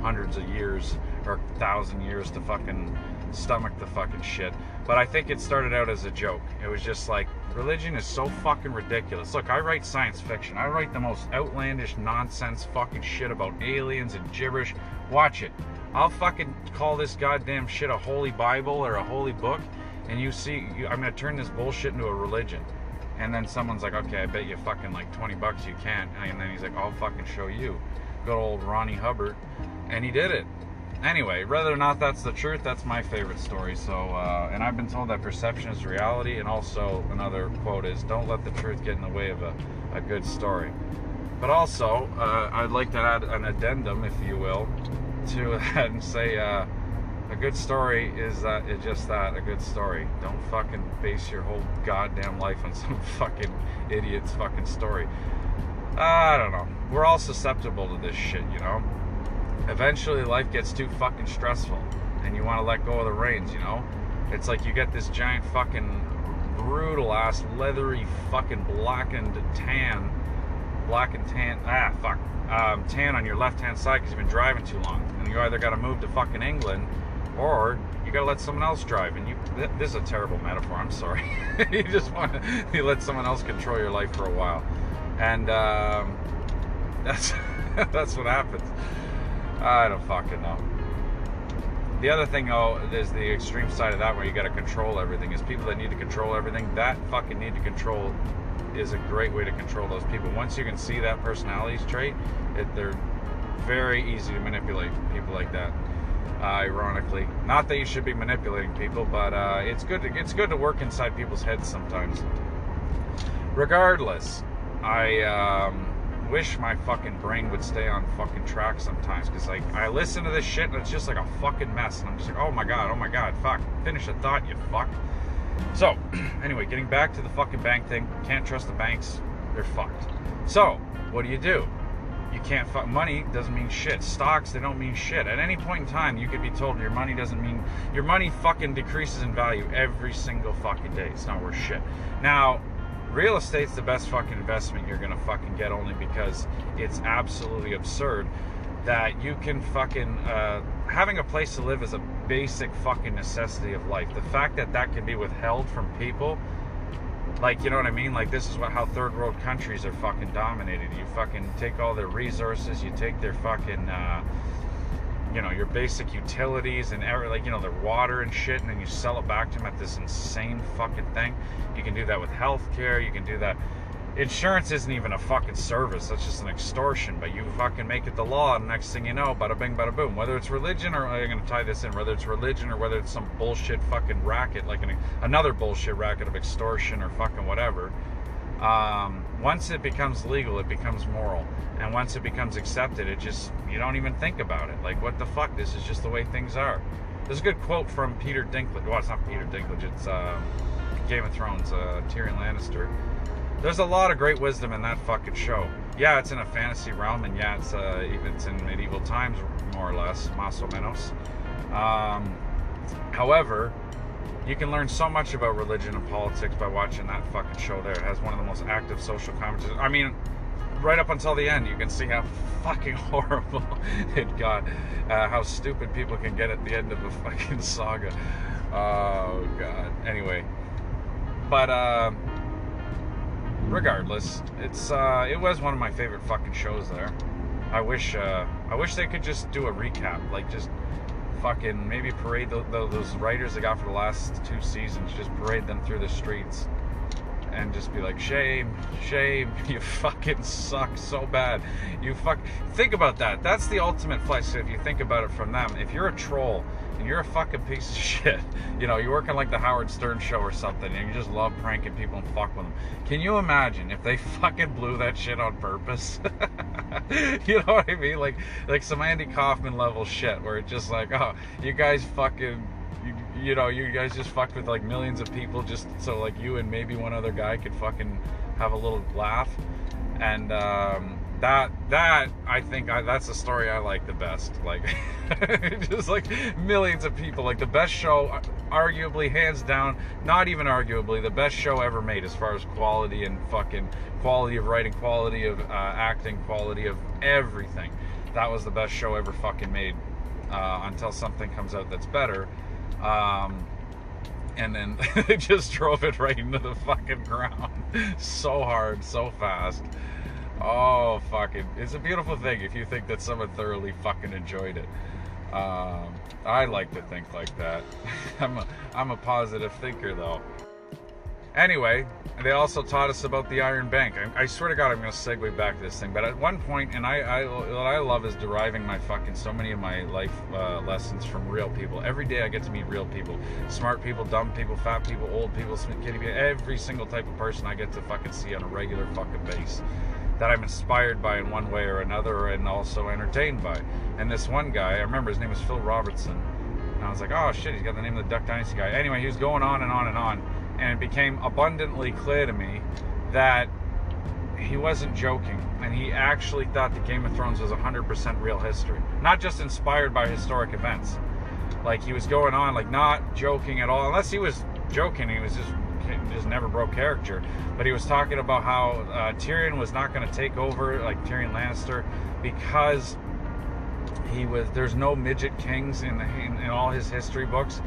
hundreds of years or thousand years to fucking stomach the fucking shit. But I think it started out as a joke. It was just like religion is so fucking ridiculous. Look, I write science fiction. I write the most outlandish nonsense fucking shit about aliens and gibberish. Watch it. I'll fucking call this goddamn shit a holy Bible or a holy book and you see, you, I'm gonna turn this bullshit into a religion. And then someone's like, okay, I bet you fucking like 20 bucks you can't. And then he's like, I'll fucking show you. Good old Ronnie Hubbard. And he did it. Anyway, whether or not that's the truth, that's my favorite story. So, uh, and I've been told that perception is reality. And also, another quote is, don't let the truth get in the way of a, a good story. But also, uh, I'd like to add an addendum, if you will, to that and say, uh, a good story is that it's just that a good story. Don't fucking base your whole goddamn life on some fucking idiot's fucking story. I don't know. We're all susceptible to this shit, you know. Eventually, life gets too fucking stressful, and you want to let go of the reins, you know. It's like you get this giant fucking brutal ass leathery fucking blackened tan, black and tan. Ah, fuck. Um, tan on your left hand side because you've been driving too long, and you either got to move to fucking England or you gotta let someone else drive. And you, this is a terrible metaphor. I'm sorry. you just want to you let someone else control your life for a while, and um, that's that's what happens. I don't fucking know. The other thing, though, is the extreme side of that where you got to control everything. Is people that need to control everything that fucking need to control is a great way to control those people. Once you can see that personality trait, it, they're very easy to manipulate people like that. Uh, ironically, not that you should be manipulating people, but uh, it's good. To, it's good to work inside people's heads sometimes. Regardless, I um, wish my fucking brain would stay on fucking track sometimes because like I listen to this shit and it's just like a fucking mess, and I'm just like, oh my god, oh my god, fuck, finish a thought, you fuck. So, anyway, getting back to the fucking bank thing, can't trust the banks, they're fucked. So, what do you do? You can't fuck money doesn't mean shit. Stocks they don't mean shit. At any point in time, you could be told your money doesn't mean your money fucking decreases in value every single fucking day. It's not worth shit. Now, real estate's the best fucking investment you're gonna fucking get only because it's absolutely absurd that you can fucking uh, having a place to live is a basic fucking necessity of life. The fact that that can be withheld from people, like you know what I mean? Like this is what how third world countries are fucking dominated. You fucking take all their resources, you take their fucking. Uh, you know your basic utilities and every like you know their water and shit and then you sell it back to them at this insane fucking thing you can do that with healthcare you can do that insurance isn't even a fucking service that's just an extortion but you fucking make it the law and next thing you know bada bing bada boom whether it's religion or i'm to tie this in whether it's religion or whether it's some bullshit fucking racket like an, another bullshit racket of extortion or fucking whatever um, once it becomes legal, it becomes moral, and once it becomes accepted, it just you don't even think about it. Like what the fuck? This is just the way things are. There's a good quote from Peter Dinklage. Well, it's not Peter Dinklage. It's uh, Game of Thrones. Uh, Tyrion Lannister. There's a lot of great wisdom in that fucking show. Yeah, it's in a fantasy realm, and yeah, it's uh, it's in medieval times, more or less, más o menos. Um, however, you can learn so much about religion and politics by watching that fucking show there. It has one of the most active social commentaries. I mean, right up until the end, you can see how fucking horrible it got. Uh, how stupid people can get at the end of a fucking saga. Oh, God. Anyway. But, uh, regardless, it's, uh, it was one of my favorite fucking shows there. I wish, uh, I wish they could just do a recap. Like, just fucking maybe parade the, the, those writers they got for the last two seasons, just parade them through the streets and just be like, shame, shame, you fucking suck so bad. You fuck. Think about that. That's the ultimate flex. If you think about it from them, if you're a troll and you're a fucking piece of shit, you know, you're working like the Howard Stern show or something, and you just love pranking people and fuck with them. Can you imagine if they fucking blew that shit on purpose? you know what I mean? Like, like some Andy Kaufman level shit, where it's just like, oh, you guys fucking you, know, you guys just fucked with like millions of people just so like you and maybe one other guy could fucking have a little laugh. And um, that that I think I, that's the story I like the best. Like just like millions of people. Like the best show, arguably hands down, not even arguably, the best show ever made as far as quality and fucking quality of writing, quality of uh, acting, quality of everything. That was the best show ever fucking made. Uh, until something comes out that's better. Um, and then they just drove it right into the fucking ground so hard, so fast. Oh, fucking. It's a beautiful thing if you think that someone thoroughly fucking enjoyed it. Um, I like to think like that. I'm a, I'm a positive thinker, though. Anyway, they also taught us about the Iron Bank. I, I swear to God, I'm going to segue back to this thing. But at one point, and I, I what I love is deriving my fucking so many of my life uh, lessons from real people. Every day I get to meet real people, smart people, dumb people, fat people, old people, skinny people. Every single type of person I get to fucking see on a regular fucking base that I'm inspired by in one way or another, and also entertained by. And this one guy, I remember his name was Phil Robertson. And I was like, oh shit, he's got the name of the Duck Dynasty guy. Anyway, he was going on and on and on and it became abundantly clear to me that he wasn't joking and he actually thought that Game of Thrones was 100% real history, not just inspired by historic events. Like he was going on, like not joking at all, unless he was joking. He was just just never broke character. But he was talking about how uh, Tyrion was not going to take over, like Tyrion Lannister, because he was. There's no midget kings in, in in all his history books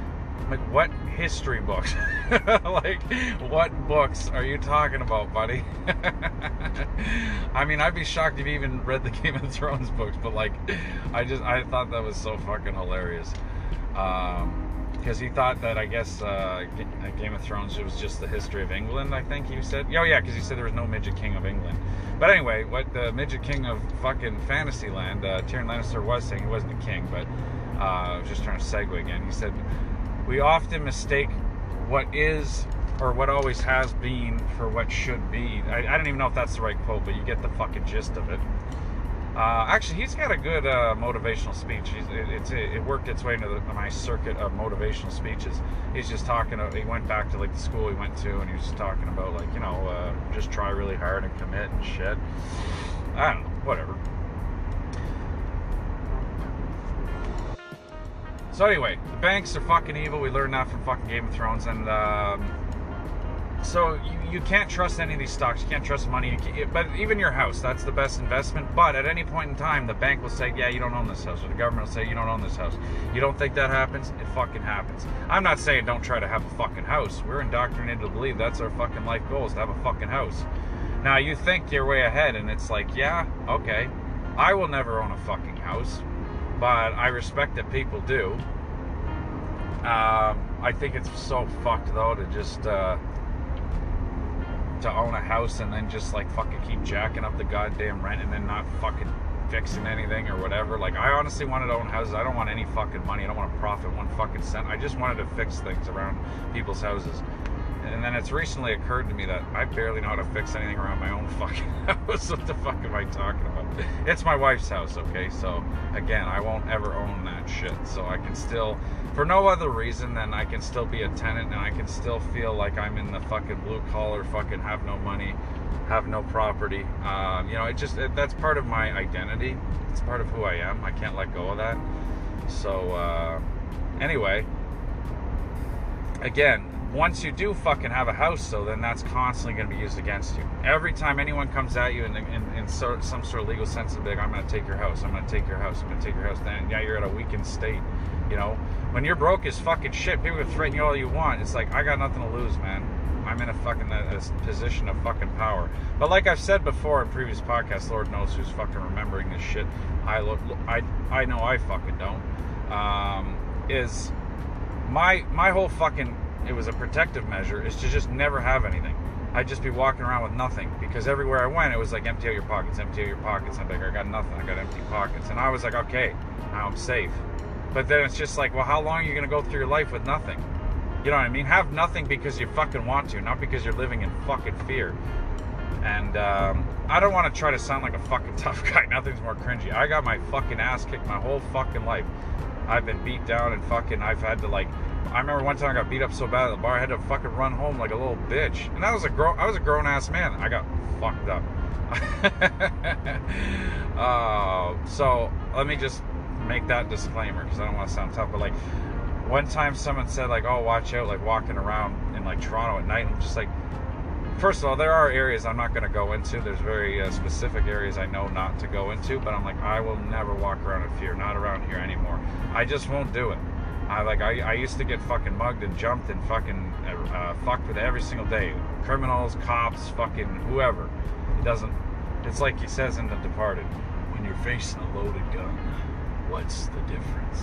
like, what history books? like, what books are you talking about, buddy? I mean, I'd be shocked if you even read the Game of Thrones books, but like, I just, I thought that was so fucking hilarious. Um, because he thought that I guess uh, uh, Game of Thrones was just the history of England. I think he said. Oh yeah, because he said there was no midget king of England. But anyway, what the midget king of fucking Fantasyland, uh, Tyrion Lannister was saying, he wasn't a king, but uh, I was just trying to segue again. He said we often mistake what is or what always has been for what should be. I, I don't even know if that's the right quote, but you get the fucking gist of it. Uh, actually, he's got a good uh, motivational speech. It, it worked its way into the, my circuit of motivational speeches. He's just talking. He went back to like the school he went to, and he was just talking about like you know, uh, just try really hard and commit and shit. I don't know, whatever. So anyway, the banks are fucking evil. We learned that from fucking Game of Thrones, and um, so you, you can't trust any of these stocks. You can't trust money. Can't, but even your house, that's the best investment. But at any point in time, the bank will say, "Yeah, you don't own this house," or the government will say, "You don't own this house." You don't think that happens? It fucking happens. I'm not saying don't try to have a fucking house. We're indoctrinated to believe that's our fucking life goal is to have a fucking house. Now you think you're way ahead, and it's like, yeah, okay, I will never own a fucking house, but I respect that people do. Um, I think it's so fucked though to just. Uh, to own a house and then just like fucking keep jacking up the goddamn rent and then not fucking fixing anything or whatever. Like I honestly wanted to own houses. I don't want any fucking money. I don't want to profit one fucking cent. I just wanted to fix things around people's houses. And then it's recently occurred to me that I barely know how to fix anything around my own fucking house. what the fuck am I talking about? It's my wife's house, okay? So again, I won't ever own that shit. So I can still, for no other reason than I can still be a tenant and I can still feel like I'm in the fucking blue collar, fucking have no money, have no property. Um, you know, it just it, that's part of my identity. It's part of who I am. I can't let go of that. So uh, anyway, again, once you do fucking have a house, though, then that's constantly going to be used against you. Every time anyone comes at you in, in, in sort, some sort of legal sense of big, I'm going to take your house, I'm going to take your house, I'm going to take your house, then yeah, you're at a weakened state. You know, when you're broke as fucking shit, people can threaten you all you want. It's like, I got nothing to lose, man. I'm in a fucking a, a position of fucking power. But like I've said before in previous podcasts, Lord knows who's fucking remembering this shit. I look, I, I know I fucking don't. Um, is my my whole fucking it was a protective measure is to just never have anything. I'd just be walking around with nothing because everywhere I went, it was like empty out your pockets, empty out your pockets. I'm like, I got nothing. I got empty pockets, and I was like, okay, now I'm safe. But then it's just like, well, how long are you gonna go through your life with nothing? You know what I mean? Have nothing because you fucking want to, not because you're living in fucking fear. And um, I don't want to try to sound like a fucking tough guy. Nothing's more cringy. I got my fucking ass kicked my whole fucking life. I've been beat down and fucking. I've had to like. I remember one time I got beat up so bad at the bar, I had to fucking run home like a little bitch. And I was a grown. I was a grown ass man. I got fucked up. uh, so let me just make that disclaimer because I don't want to sound tough, but like one time someone said like, "Oh, watch out!" Like walking around in like Toronto at night, I'm just like, first of all, there are areas I'm not going to go into. There's very uh, specific areas I know not to go into, but I'm like, I will never walk around in fear. Not around here anymore. I just won't do it. I like I, I used to get fucking mugged and jumped and fucking uh, fucked with every single day. Criminals, cops, fucking whoever. It doesn't. It's like he says in The Departed, when you're facing a loaded gun, what's the difference?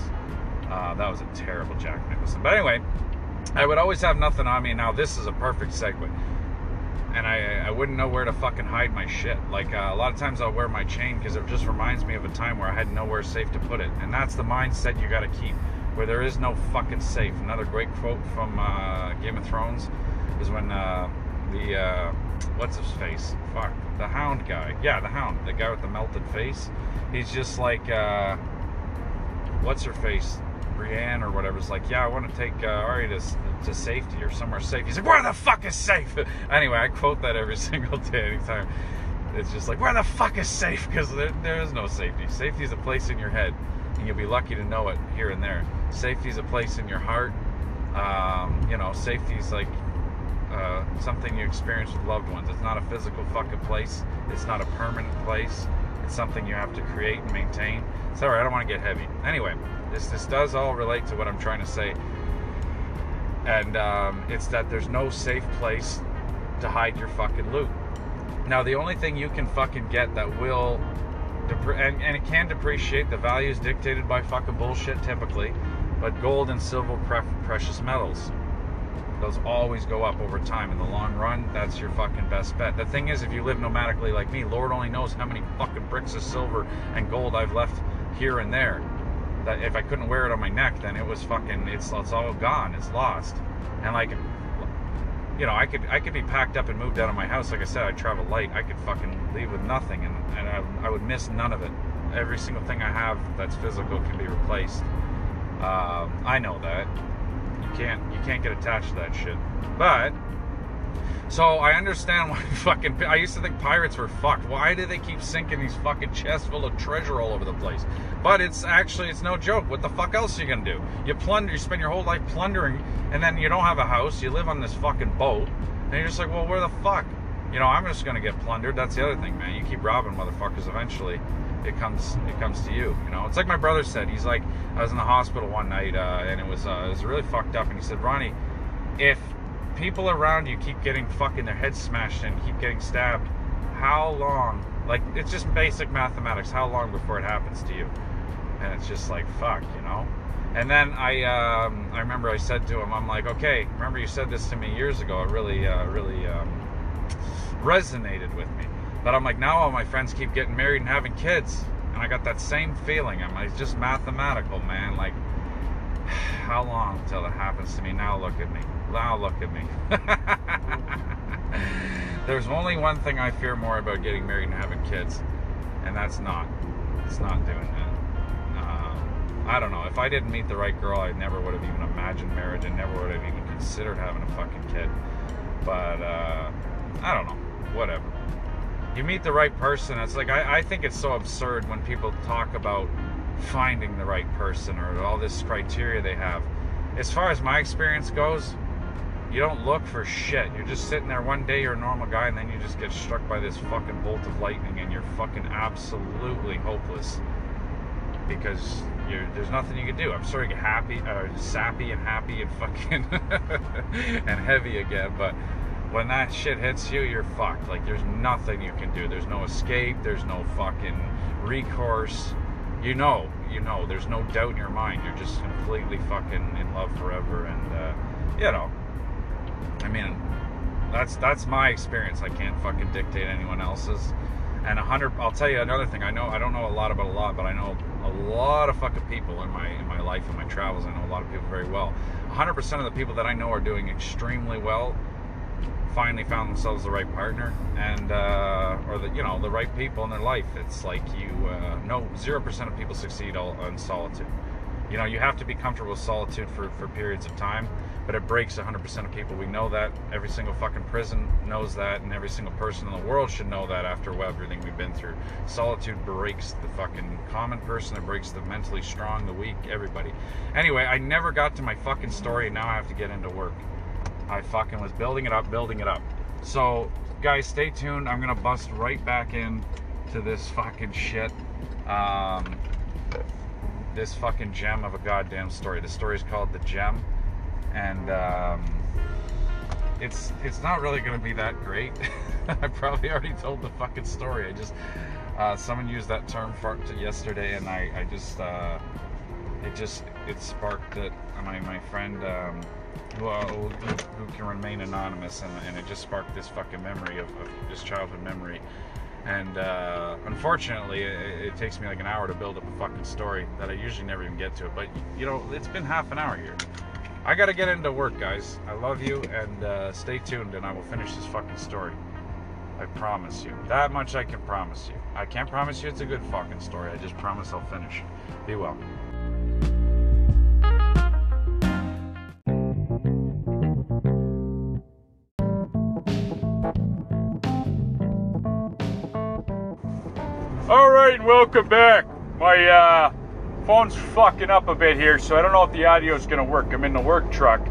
Uh, that was a terrible Jack Nicholson. But anyway, I would always have nothing on me. Now this is a perfect segue. And I, I wouldn't know where to fucking hide my shit. Like uh, a lot of times I'll wear my chain because it just reminds me of a time where I had nowhere safe to put it. And that's the mindset you got to keep, where there is no fucking safe. Another great quote from uh, Game of Thrones is when uh, the uh, what's his face? Fuck the Hound guy. Yeah, the Hound, the guy with the melted face. He's just like uh, what's her face? Brienne or whatever is like, yeah, I want to take uh, Ari to, to safety or somewhere safe. He's like, where the fuck is safe? anyway, I quote that every single day, anytime. It's just like, where the fuck is safe? Because there, there is no safety. Safety is a place in your head, and you'll be lucky to know it here and there. Safety is a place in your heart. Um, you know, safety is like uh, something you experience with loved ones. It's not a physical fucking place. It's not a permanent place. It's something you have to create and maintain. Sorry, I don't want to get heavy. Anyway, this this does all relate to what I'm trying to say, and um, it's that there's no safe place to hide your fucking loot. Now, the only thing you can fucking get that will, and, and it can depreciate, the value is dictated by fucking bullshit typically. But gold and silver, pre- precious metals, those always go up over time. In the long run, that's your fucking best bet. The thing is, if you live nomadically like me, Lord only knows how many fucking bricks of silver and gold I've left here and there. That if I couldn't wear it on my neck, then it was fucking, it's, it's all gone, it's lost. And like, you know, I could I could be packed up and moved out of my house. Like I said, I travel light. I could fucking leave with nothing, and, and I, I would miss none of it. Every single thing I have that's physical can be replaced. Um, I know that. You can't you can't get attached to that shit. But so I understand why fucking I used to think pirates were fucked. Why do they keep sinking these fucking chests full of treasure all over the place? But it's actually it's no joke. What the fuck else are you gonna do? You plunder, you spend your whole life plundering, and then you don't have a house. You live on this fucking boat, and you're just like, well, where the fuck? You know, I'm just gonna get plundered. That's the other thing, man. You keep robbing motherfuckers. Eventually, it comes it comes to you. You know, it's like my brother said. He's like, I was in the hospital one night, uh, and it was uh, it was really fucked up. And he said, Ronnie, if people around you keep getting fucking their heads smashed and keep getting stabbed, how long? Like it's just basic mathematics. How long before it happens to you? And it's just like fuck, you know. And then I um, I remember I said to him, I'm like, okay, remember you said this to me years ago. It really uh, really um, resonated with me. But I'm like, now all my friends keep getting married and having kids, and I got that same feeling. I'm like, it's just mathematical, man. Like, how long till it happens to me? Now look at me. Now look at me. There's only one thing I fear more about getting married and having kids, and that's not. It's not doing that. Um, I don't know. If I didn't meet the right girl, I never would have even imagined marriage and never would have even considered having a fucking kid. But uh, I don't know. Whatever. You meet the right person. It's like I, I think it's so absurd when people talk about finding the right person or all this criteria they have. As far as my experience goes, you don't look for shit. You're just sitting there one day, you're a normal guy, and then you just get struck by this fucking bolt of lightning, and you're fucking absolutely hopeless because there's nothing you can do. I'm sorry, get happy, uh, sappy and happy and fucking and heavy again, but when that shit hits you, you're fucked. Like there's nothing you can do. There's no escape. There's no fucking recourse. You know, you know. There's no doubt in your mind. You're just completely fucking in love forever, and uh, you know. I mean, that's that's my experience. I can't fucking dictate anyone else's. And a hundred, I'll tell you another thing. I know I don't know a lot about a lot, but I know a lot of fucking people in my in my life and my travels. I know a lot of people very well. 100% of the people that I know are doing extremely well. Finally found themselves the right partner and uh, or the you know the right people in their life. It's like you uh, zero percent of people succeed all in solitude. You know you have to be comfortable with solitude for for periods of time but it breaks 100% of people. We know that. Every single fucking prison knows that, and every single person in the world should know that after everything we've been through. Solitude breaks the fucking common person, it breaks the mentally strong, the weak, everybody. Anyway, I never got to my fucking story, and now I have to get into work. I fucking was building it up, building it up. So, guys, stay tuned. I'm gonna bust right back in to this fucking shit. Um, this fucking gem of a goddamn story. The story is called The Gem and um, it's it's not really going to be that great. I probably already told the fucking story. I just uh, someone used that term for yesterday, and I I just uh, it just it sparked it. My my friend um, who, uh, who, who can remain anonymous, and, and it just sparked this fucking memory of, of this childhood memory. And uh, unfortunately, it, it, takes me like an hour to build up a fucking story that I usually never even get to it. But you know, it's been half an hour here. I gotta get into work, guys. I love you, and uh, stay tuned, and I will finish this fucking story. I promise you. That much I can promise you. I can't promise you it's a good fucking story. I just promise I'll finish. Be well. All right, welcome back. My uh, phone's fucking up a bit here, so I don't know if the audio is going to work. I'm in the work truck.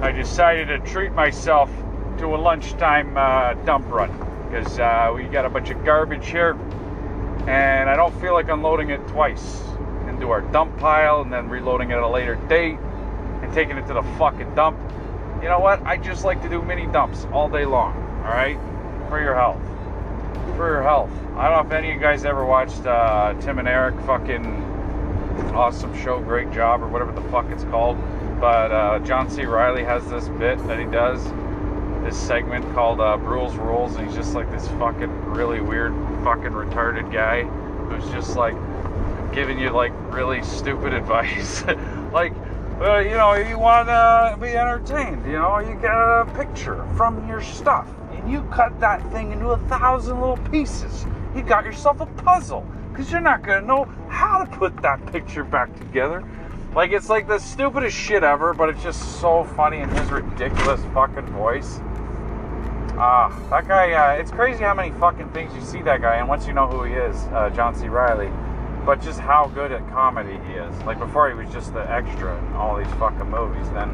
I decided to treat myself to a lunchtime uh, dump run because uh, we got a bunch of garbage here, and I don't feel like unloading it twice into our dump pile and then reloading it at a later date and taking it to the fucking dump. You know what? I just like to do mini dumps all day long. All right, for your health. For your health. I don't know if any of you guys ever watched uh, Tim and Eric fucking awesome show, great job, or whatever the fuck it's called. But uh, John C. Reilly has this bit that he does, this segment called uh, Brule's Rules, and he's just like this fucking really weird, fucking retarded guy who's just like giving you like really stupid advice. like, uh, you know, you want to be entertained, you know, you get a picture from your stuff and you cut that thing into a thousand little pieces. You got yourself a puzzle because you're not going to know how to put that picture back together. Like, it's like the stupidest shit ever, but it's just so funny in his ridiculous fucking voice. Ah, uh, that guy, uh, it's crazy how many fucking things you see that guy, and once you know who he is, uh, John C. Reilly, but just how good at comedy he is. Like before, he was just the extra in all these fucking movies. Then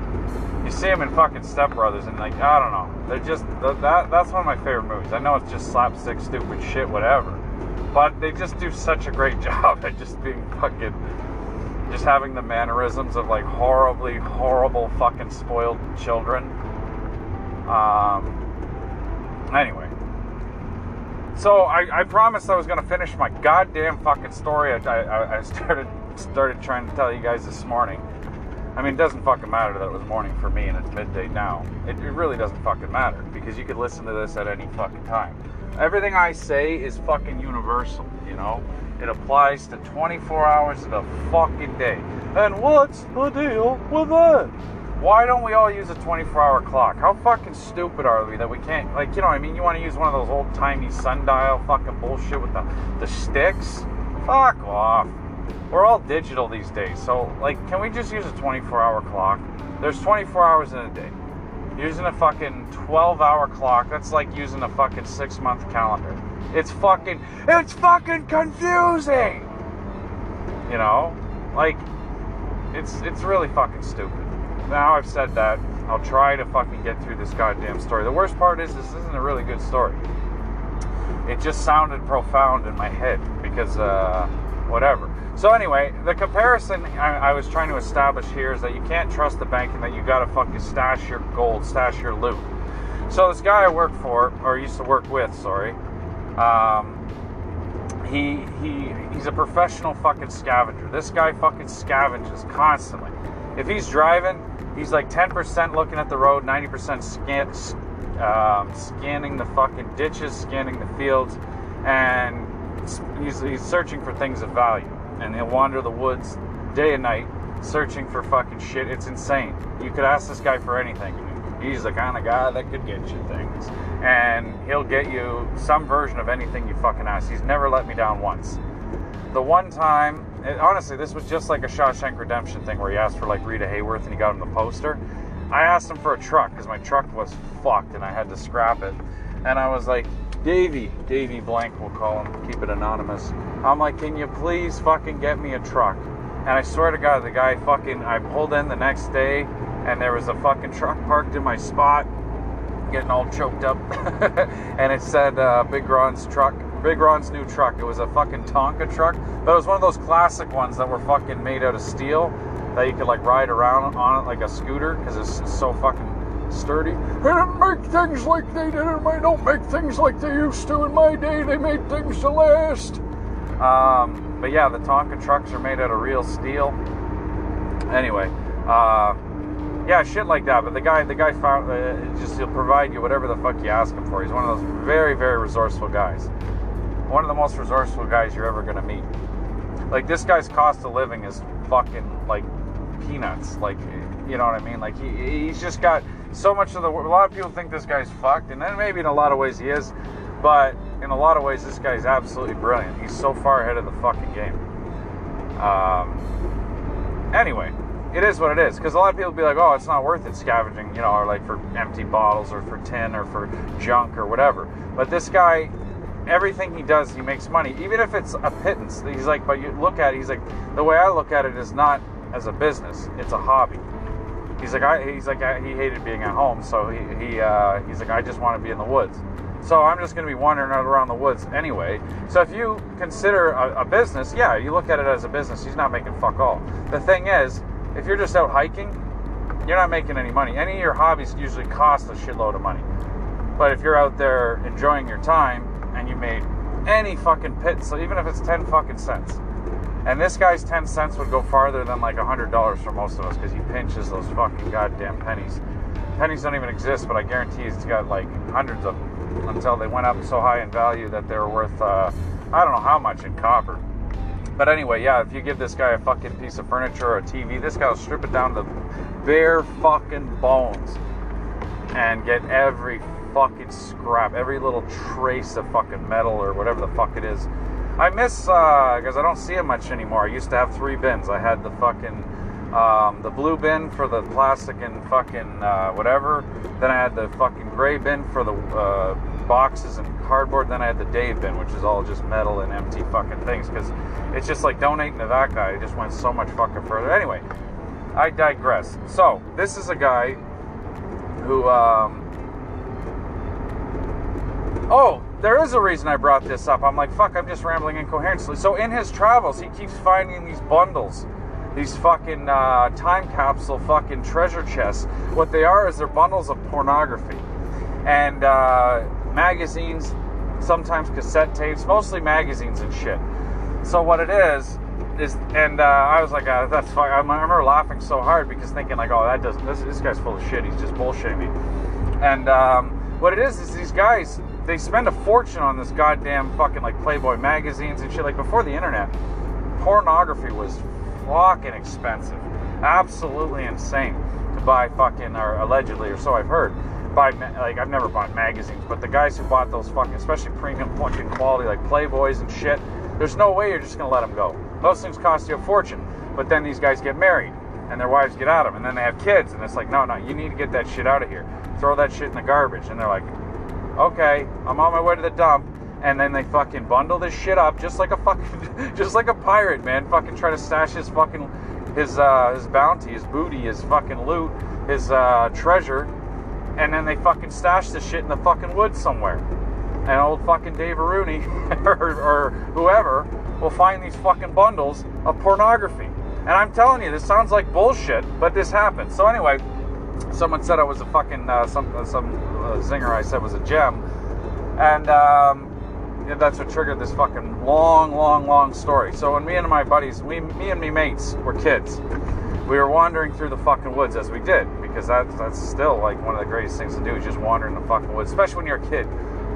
you see him in fucking Step Brothers, and like I don't know, they're just that. That's one of my favorite movies. I know it's just slapstick, stupid shit, whatever, but they just do such a great job at just being fucking, just having the mannerisms of like horribly, horrible fucking spoiled children. Um. Anyway, so I, I promised I was going to finish my goddamn fucking story. I, I, I, started started trying to tell you guys this morning. I mean, it doesn't fucking matter that it was morning for me and it's midday now. It, it really doesn't fucking matter because you could listen to this at any fucking time. Everything I say is fucking universal, you know? It applies to 24 hours of the fucking day. And what's the deal with that? why don't we all use a 24 hour clock? How fucking stupid are we that we can't, like, you know I mean? You want to use one of those old timey sundial fucking bullshit with the, the sticks? Fuck off. We're all digital these days, so, like, can we just use a 24 hour clock? There's 24 hours in a day. Using a fucking 12 hour clock, that's like using a fucking six month calendar. It's fucking, it's fucking confusing! You know? Like, it's, it's really fucking stupid now I've said that, I'll try to fucking get through this goddamn story. The worst part is this isn't a really good story. It just sounded profound in my head because, uh, whatever. So anyway, the comparison I, I, was trying to establish here is that you can't trust the bank and that you gotta fucking stash your gold, stash your loot. So this guy I work for, or used to work with, sorry, um, he he he's a professional fucking scavenger. This guy fucking scavenges constantly. If he's driving, he's like 10% looking at the road, 90% scan, um, scanning the fucking ditches, scanning the fields, and he's, he's searching for things of value. And he'll wander the woods day and night searching for fucking shit. It's insane. You could ask this guy for anything. He's the kind of guy that could get you things. And he'll get you some version of anything you fucking ask. He's never let me down once. The one time honestly, this was just like a Shawshank Redemption thing where he asked for like Rita Hayworth and he got him the poster. I asked him for a truck because my truck was fucked and I had to scrap it. And I was like, Davey, Davey Blank, we'll call him, keep it anonymous. I'm like, can you please fucking get me a truck? And I swear to God, the guy fucking, I pulled in the next day and there was a fucking truck parked in my spot, getting all choked up. and it said uh, Big Ron's truck Big Ron's new truck. It was a fucking Tonka truck, but it was one of those classic ones that were fucking made out of steel that you could like ride around on it like a scooter because it's so fucking sturdy. They didn't make things like they did. They don't make things like they used to in my day. They made things to last. Um, but yeah, the Tonka trucks are made out of real steel. Anyway, uh, yeah, shit like that. But the guy, the guy found uh, just he'll provide you whatever the fuck you ask him for. He's one of those very, very resourceful guys one of the most resourceful guys you're ever gonna meet. Like this guy's cost of living is fucking like peanuts. Like you know what I mean? Like he, he's just got so much of the. A lot of people think this guy's fucked, and then maybe in a lot of ways he is, but in a lot of ways this guy's absolutely brilliant. He's so far ahead of the fucking game. Um. Anyway, it is what it is. Because a lot of people be like, "Oh, it's not worth it scavenging," you know, or like for empty bottles or for tin or for junk or whatever. But this guy everything he does, he makes money, even if it's a pittance. He's like, but you look at it, he's like, the way I look at it is not as a business; it's a hobby. He's like, I, he's like, I, he hated being at home, so he, he uh, he's like, I just want to be in the woods. So I'm just going to be wandering around the woods anyway. So if you consider a, a business, yeah, you look at it as a business. He's not making fuck all. The thing is, if you're just out hiking, you're not making any money. Any of your hobbies usually cost a shitload of money. But if you're out there enjoying your time, and you made any fucking pit, so even if it's 10 fucking cents, And this guy's 10 cents would go farther than like $100 for most of us because he pinches those fucking goddamn pennies. Pennies don't even exist, but I guarantee he's got like hundreds of them until they went up so high in value that they were worth, uh, I don't know how much in copper. But anyway, yeah, if you give this guy a fucking piece of furniture or a TV, this guy will strip it down to bare fucking bones and get every fucking scrap, every little trace of fucking metal or whatever the fuck it is. I miss because uh, I don't see it much anymore. I used to have three bins. I had the fucking um, the blue bin for the plastic and fucking uh, whatever. Then I had the fucking gray bin for the uh, boxes and cardboard. Then I had the Dave bin, which is all just metal and empty fucking things. Because it's just like donating to that guy. It just went so much fucking further. Anyway, I digress. So this is a guy who. Um, oh, there is a reason I brought this up. I'm like, fuck, I'm just rambling incoherently. So in his travels, he keeps finding these bundles these fucking uh, time capsule fucking treasure chests. What they are is they're bundles of pornography and uh, magazines, sometimes cassette tapes, mostly magazines and shit. So what it is is, and uh, I was like, uh, that's fine. I remember laughing so hard because thinking like, oh, that doesn't. This, this guy's full of shit. He's just bullshitting me. And um, what it is is these guys they spend a fortune on this goddamn fucking like Playboy magazines and shit. Like before the internet, pornography was fucking expensive. Absolutely insane to buy fucking, or allegedly, or so I've heard. Buy, like, I've never bought magazines, but the guys who bought those fucking, especially premium fucking quality, like Playboys and shit, there's no way you're just gonna let them go. Those things cost you a fortune. But then these guys get married and their wives get out of them and then they have kids and it's like, no, no, you need to get that shit out of here. Throw that shit in the garbage. And they're like, okay, I'm on my way to the dump and then they fucking bundle this shit up just like a fucking just like a pirate, man. Fucking try to stash his fucking his uh his bounty, his booty, his fucking loot, his uh treasure, and then they fucking stash this shit in the fucking woods somewhere. And old fucking Dave Rooney or, or whoever will find these fucking bundles of pornography. And I'm telling you, this sounds like bullshit, but this happens. So anyway, someone said I was a fucking uh, some some uh, zinger. I said was a gem, and um, that's what triggered this fucking long, long, long story. So when me and my buddies, we, me and me mates were kids, we were wandering through the fucking woods as we did because that, that's still like one of the greatest things to do is just wander in the fucking woods, especially when you're a kid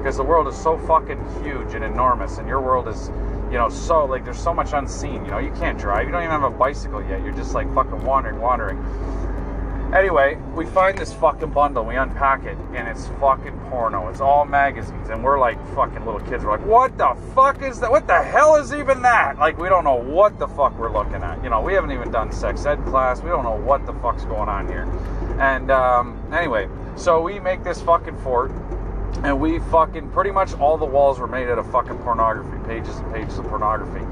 because the world is so fucking huge and enormous and your world is you know so like there's so much unseen you know you can't drive you don't even have a bicycle yet you're just like fucking wandering wandering Anyway, we find this fucking bundle, we unpack it, and it's fucking porno. It's all magazines, and we're like fucking little kids. We're like, what the fuck is that? What the hell is even that? Like, we don't know what the fuck we're looking at. You know, we haven't even done sex ed class. We don't know what the fuck's going on here. And um, anyway, so we make this fucking fort, and we fucking pretty much all the walls were made out of fucking pornography, pages and pages of pornography.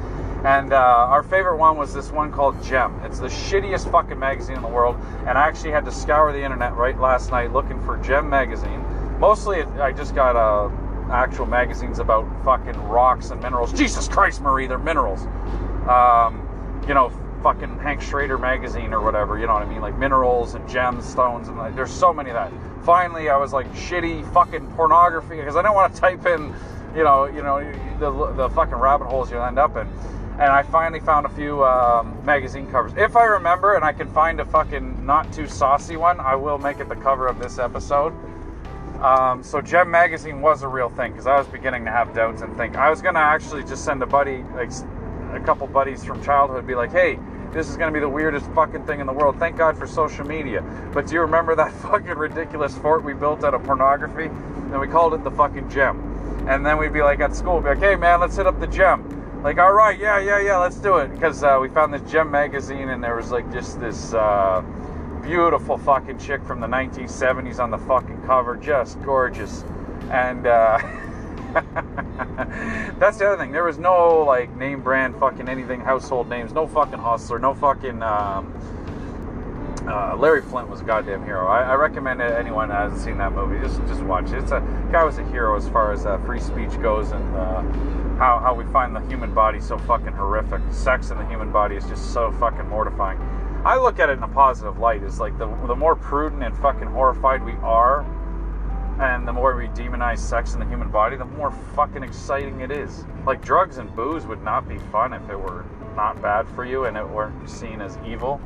And uh, our favorite one was this one called Gem. It's the shittiest fucking magazine in the world. And I actually had to scour the internet right last night looking for Gem magazine. Mostly, I just got uh, actual magazines about fucking rocks and minerals. Jesus Christ, Marie, they're minerals. Um, you know, fucking Hank Schrader magazine or whatever. You know what I mean? Like minerals and gemstones and like, there's so many of that. Finally, I was like shitty fucking pornography because I don't want to type in, you know, you know the the fucking rabbit holes you end up in and I finally found a few um, magazine covers. If I remember and I can find a fucking not too saucy one, I will make it the cover of this episode. Um, so Gem magazine was a real thing because I was beginning to have doubts and think I was gonna actually just send a buddy, like a couple buddies from childhood, be like, hey. This is going to be the weirdest fucking thing in the world. Thank God for social media. But do you remember that fucking ridiculous fort we built out of pornography? And we called it the fucking gem. And then we'd be like at school, be like, hey man, let's hit up the gem like, all right, yeah, yeah, yeah, let's do it. Because uh, we found this Gem magazine, and there was like just this uh, beautiful fucking chick from the 1970s on the fucking cover, just gorgeous. And uh, that's the other thing. There was no like name brand fucking anything, household names, no fucking hustler, no fucking. Um, uh, Larry Flynt was a goddamn hero. I, I, recommend it. Anyone that hasn't seen that movie, just just watch it. It's a guy was a hero as far as uh, free speech goes, and uh, how how we find the human body so fucking horrific. Sex in the human body is just so fucking mortifying. I look at it in a positive light. Is like the the more prudent and fucking horrified we are, and the more we demonize sex in the human body, the more fucking exciting it is. Like drugs and booze would not be fun if it were not bad for you and it weren't seen as evil.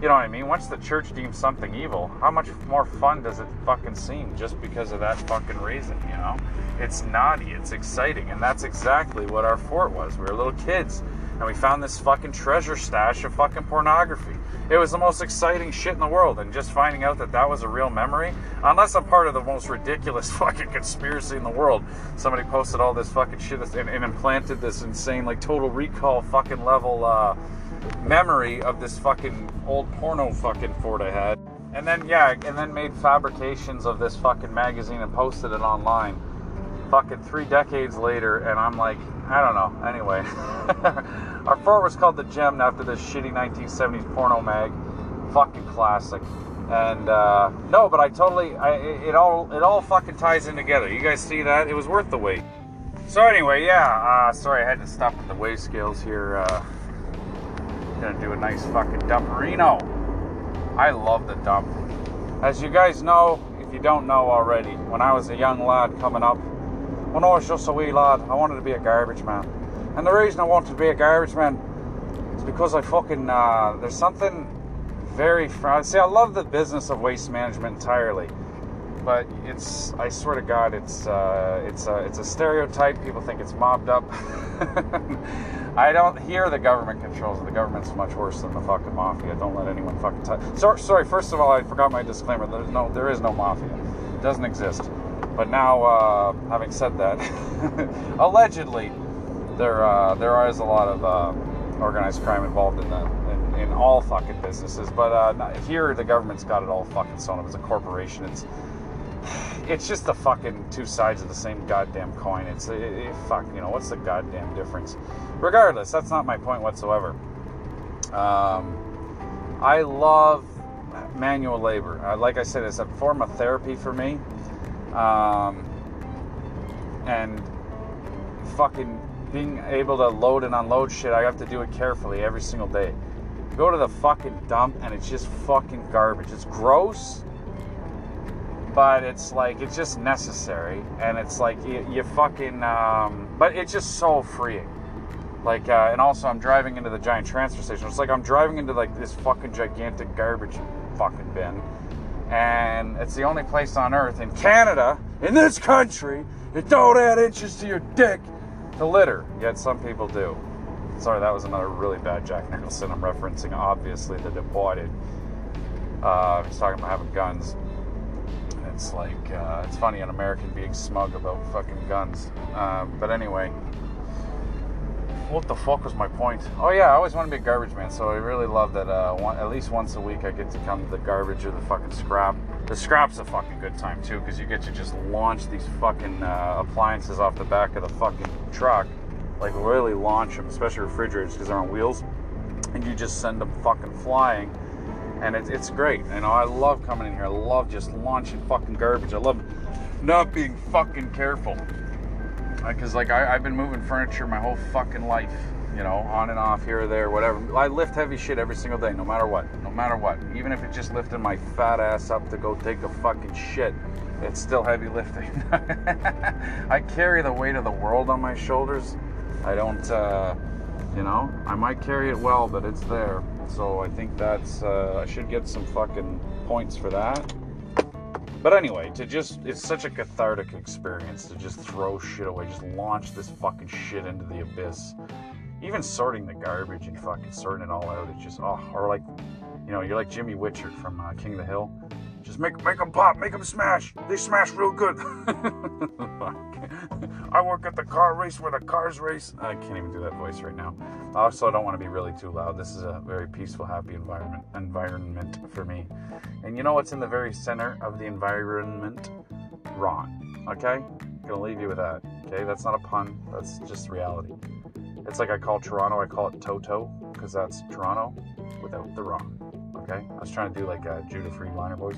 You know what I mean? Once the church deems something evil, how much more fun does it fucking seem just because of that fucking reason, you know? It's naughty, it's exciting, and that's exactly what our fort was. We were little kids, and we found this fucking treasure stash of fucking pornography. It was the most exciting shit in the world, and just finding out that that was a real memory, unless I'm part of the most ridiculous fucking conspiracy in the world. Somebody posted all this fucking shit and, and implanted this insane, like, total recall fucking level, uh, memory of this fucking old porno fucking fort I had. And then, yeah, and then made fabrications of this fucking magazine and posted it online. Fucking three decades later, and I'm like, I don't know. Anyway, our fort was called the Gem after this shitty 1970s porno mag. Fucking classic. And uh, no, but I totally, I, it all, it all fucking ties in together. You guys see that? It was worth the wait. So anyway, yeah. Uh, sorry, I had to stop at the weigh scales here. Uh, Gonna do a nice fucking dumperino. I love the dump. As you guys know, if you don't know already, when I was a young lad coming up, when I was just a wee lad, I wanted to be a garbage man. And the reason I wanted to be a garbage man is because I fucking, uh, there's something very, fr- see, I love the business of waste management entirely but it's I swear to God, it's uh, it's a it's a stereotype. People think it's mobbed up. I don't hear the government controls. The government's much worse than the fucking mafia. Don't let anyone fucking touch. So, sorry, first of all, I forgot my disclaimer. There's no, there is no mafia. It doesn't exist. But now, uh, having said that, allegedly, there uh, there is a lot of uh, organized crime involved in the in, in all fucking businesses. But uh, here, the government's got it all fucking sewn up. It's a corporation. It's it's just the fucking two sides of the same goddamn coin. It's it, it, fuck, you know, what's the goddamn difference? Regardless, that's not my point whatsoever. Um, I love manual labor. Uh, like I said, it's a form of therapy for me. Um, and fucking being able to load and unload shit, I have to do it carefully every single day. Go to the fucking dump and it's just fucking garbage. It's gross but it's like it's just necessary and it's like you, you fucking um, but it's just so freeing. Like uh, and also i'm driving into the giant transfer station. It's like i'm driving into like this fucking gigantic garbage fucking bin and it's the only place on earth in canada in this country it don't add inches to your dick. To litter yet some people do. Sorry that was another really bad jack nicholson. I'm referencing obviously the Departed. Uh, he's talking about having guns it's like uh, it's funny an American being smug about fucking guns. Uh, but anyway, what the fuck was my point? Oh yeah, I always want to be a garbage man, so I really love that. Uh, one, at least once a week, I get to come to the garbage or the fucking scrap. The scrap's a fucking good time too, because you get to just launch these fucking uh, appliances off the back of the fucking truck, like really launch them, especially refrigerators because they're on wheels, and you just send them fucking flying and it's it's great. You know, I love coming in here. I love just launching fucking garbage. I love not being fucking careful. Because like I, I've been moving furniture my whole fucking life. You know, on and off here or there, whatever. I lift heavy shit every single day, no matter what. No matter what. Even if it's just lifting my fat ass up to go take a fucking shit, it's still heavy lifting. I carry the weight of the world on my shoulders. I don't, uh, you know, I might carry it well, but it's there. So I think that's uh, I should get some fucking points for that. But anyway, to just it's such a cathartic experience to just throw shit away, just launch this fucking shit into the abyss. Even sorting the garbage and fucking sorting it all out, it's just oh, or like, you know, you're like Jimmy Wichard from uh, King of the Hill. Just make make them pop, make them smash. They smash real good. I work at the car race where the cars race. I can't even do that voice right now. Also, I don't want to be really too loud. This is a very peaceful, happy environment environment for me. And you know what's in the very center of the environment? Ron. Okay? I'm Gonna leave you with that. Okay? That's not a pun. That's just reality. It's like I call Toronto, I call it Toto, because that's Toronto without the Ron. Okay? I was trying to do like a Judah Friedlander voice.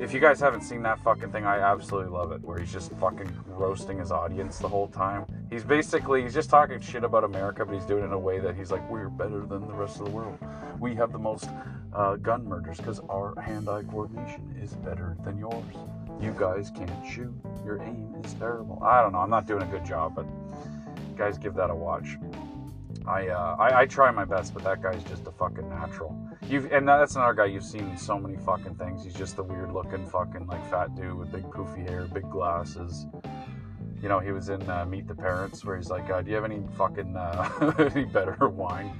If you guys haven't seen that fucking thing, I absolutely love it. Where he's just fucking roasting his audience the whole time. He's basically he's just talking shit about America, but he's doing it in a way that he's like, we're better than the rest of the world. We have the most uh, gun murders because our hand-eye coordination is better than yours. You guys can't shoot. Your aim is terrible. I don't know. I'm not doing a good job, but guys, give that a watch. I, uh, I I try my best, but that guy's just a fucking natural. You've and that's another guy you've seen so many fucking things. He's just the weird looking fucking like fat dude with big poofy hair, big glasses. You know, he was in uh, Meet the Parents where he's like, uh, "Do you have any fucking uh, any better wine?"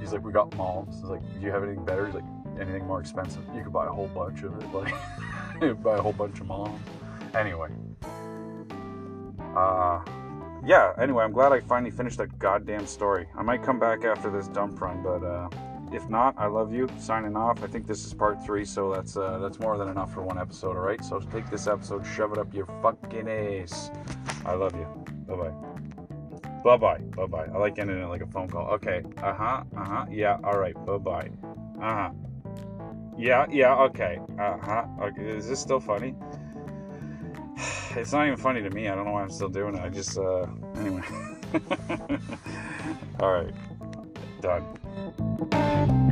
He's like, "We got malts." He's like, "Do you have anything better?" He's like, "Anything more expensive? You could buy a whole bunch of it, like buy a whole bunch of malts." Anyway, uh, yeah, anyway, I'm glad I finally finished that goddamn story. I might come back after this dump run, but uh, if not, I love you. Signing off. I think this is part three, so that's uh, that's more than enough for one episode. All right, so take this episode, shove it up your fucking ass. I love you. Bye bye. Bye bye. Bye bye. I like ending it like a phone call. Okay. Uh huh. Uh huh. Yeah. All right. Bye bye. Uh huh. Yeah. Yeah. Okay. Uh huh. Okay. Is this still funny? It's not even funny to me. I don't know why I'm still doing it. I just, uh, anyway. All right. Done. Thank you.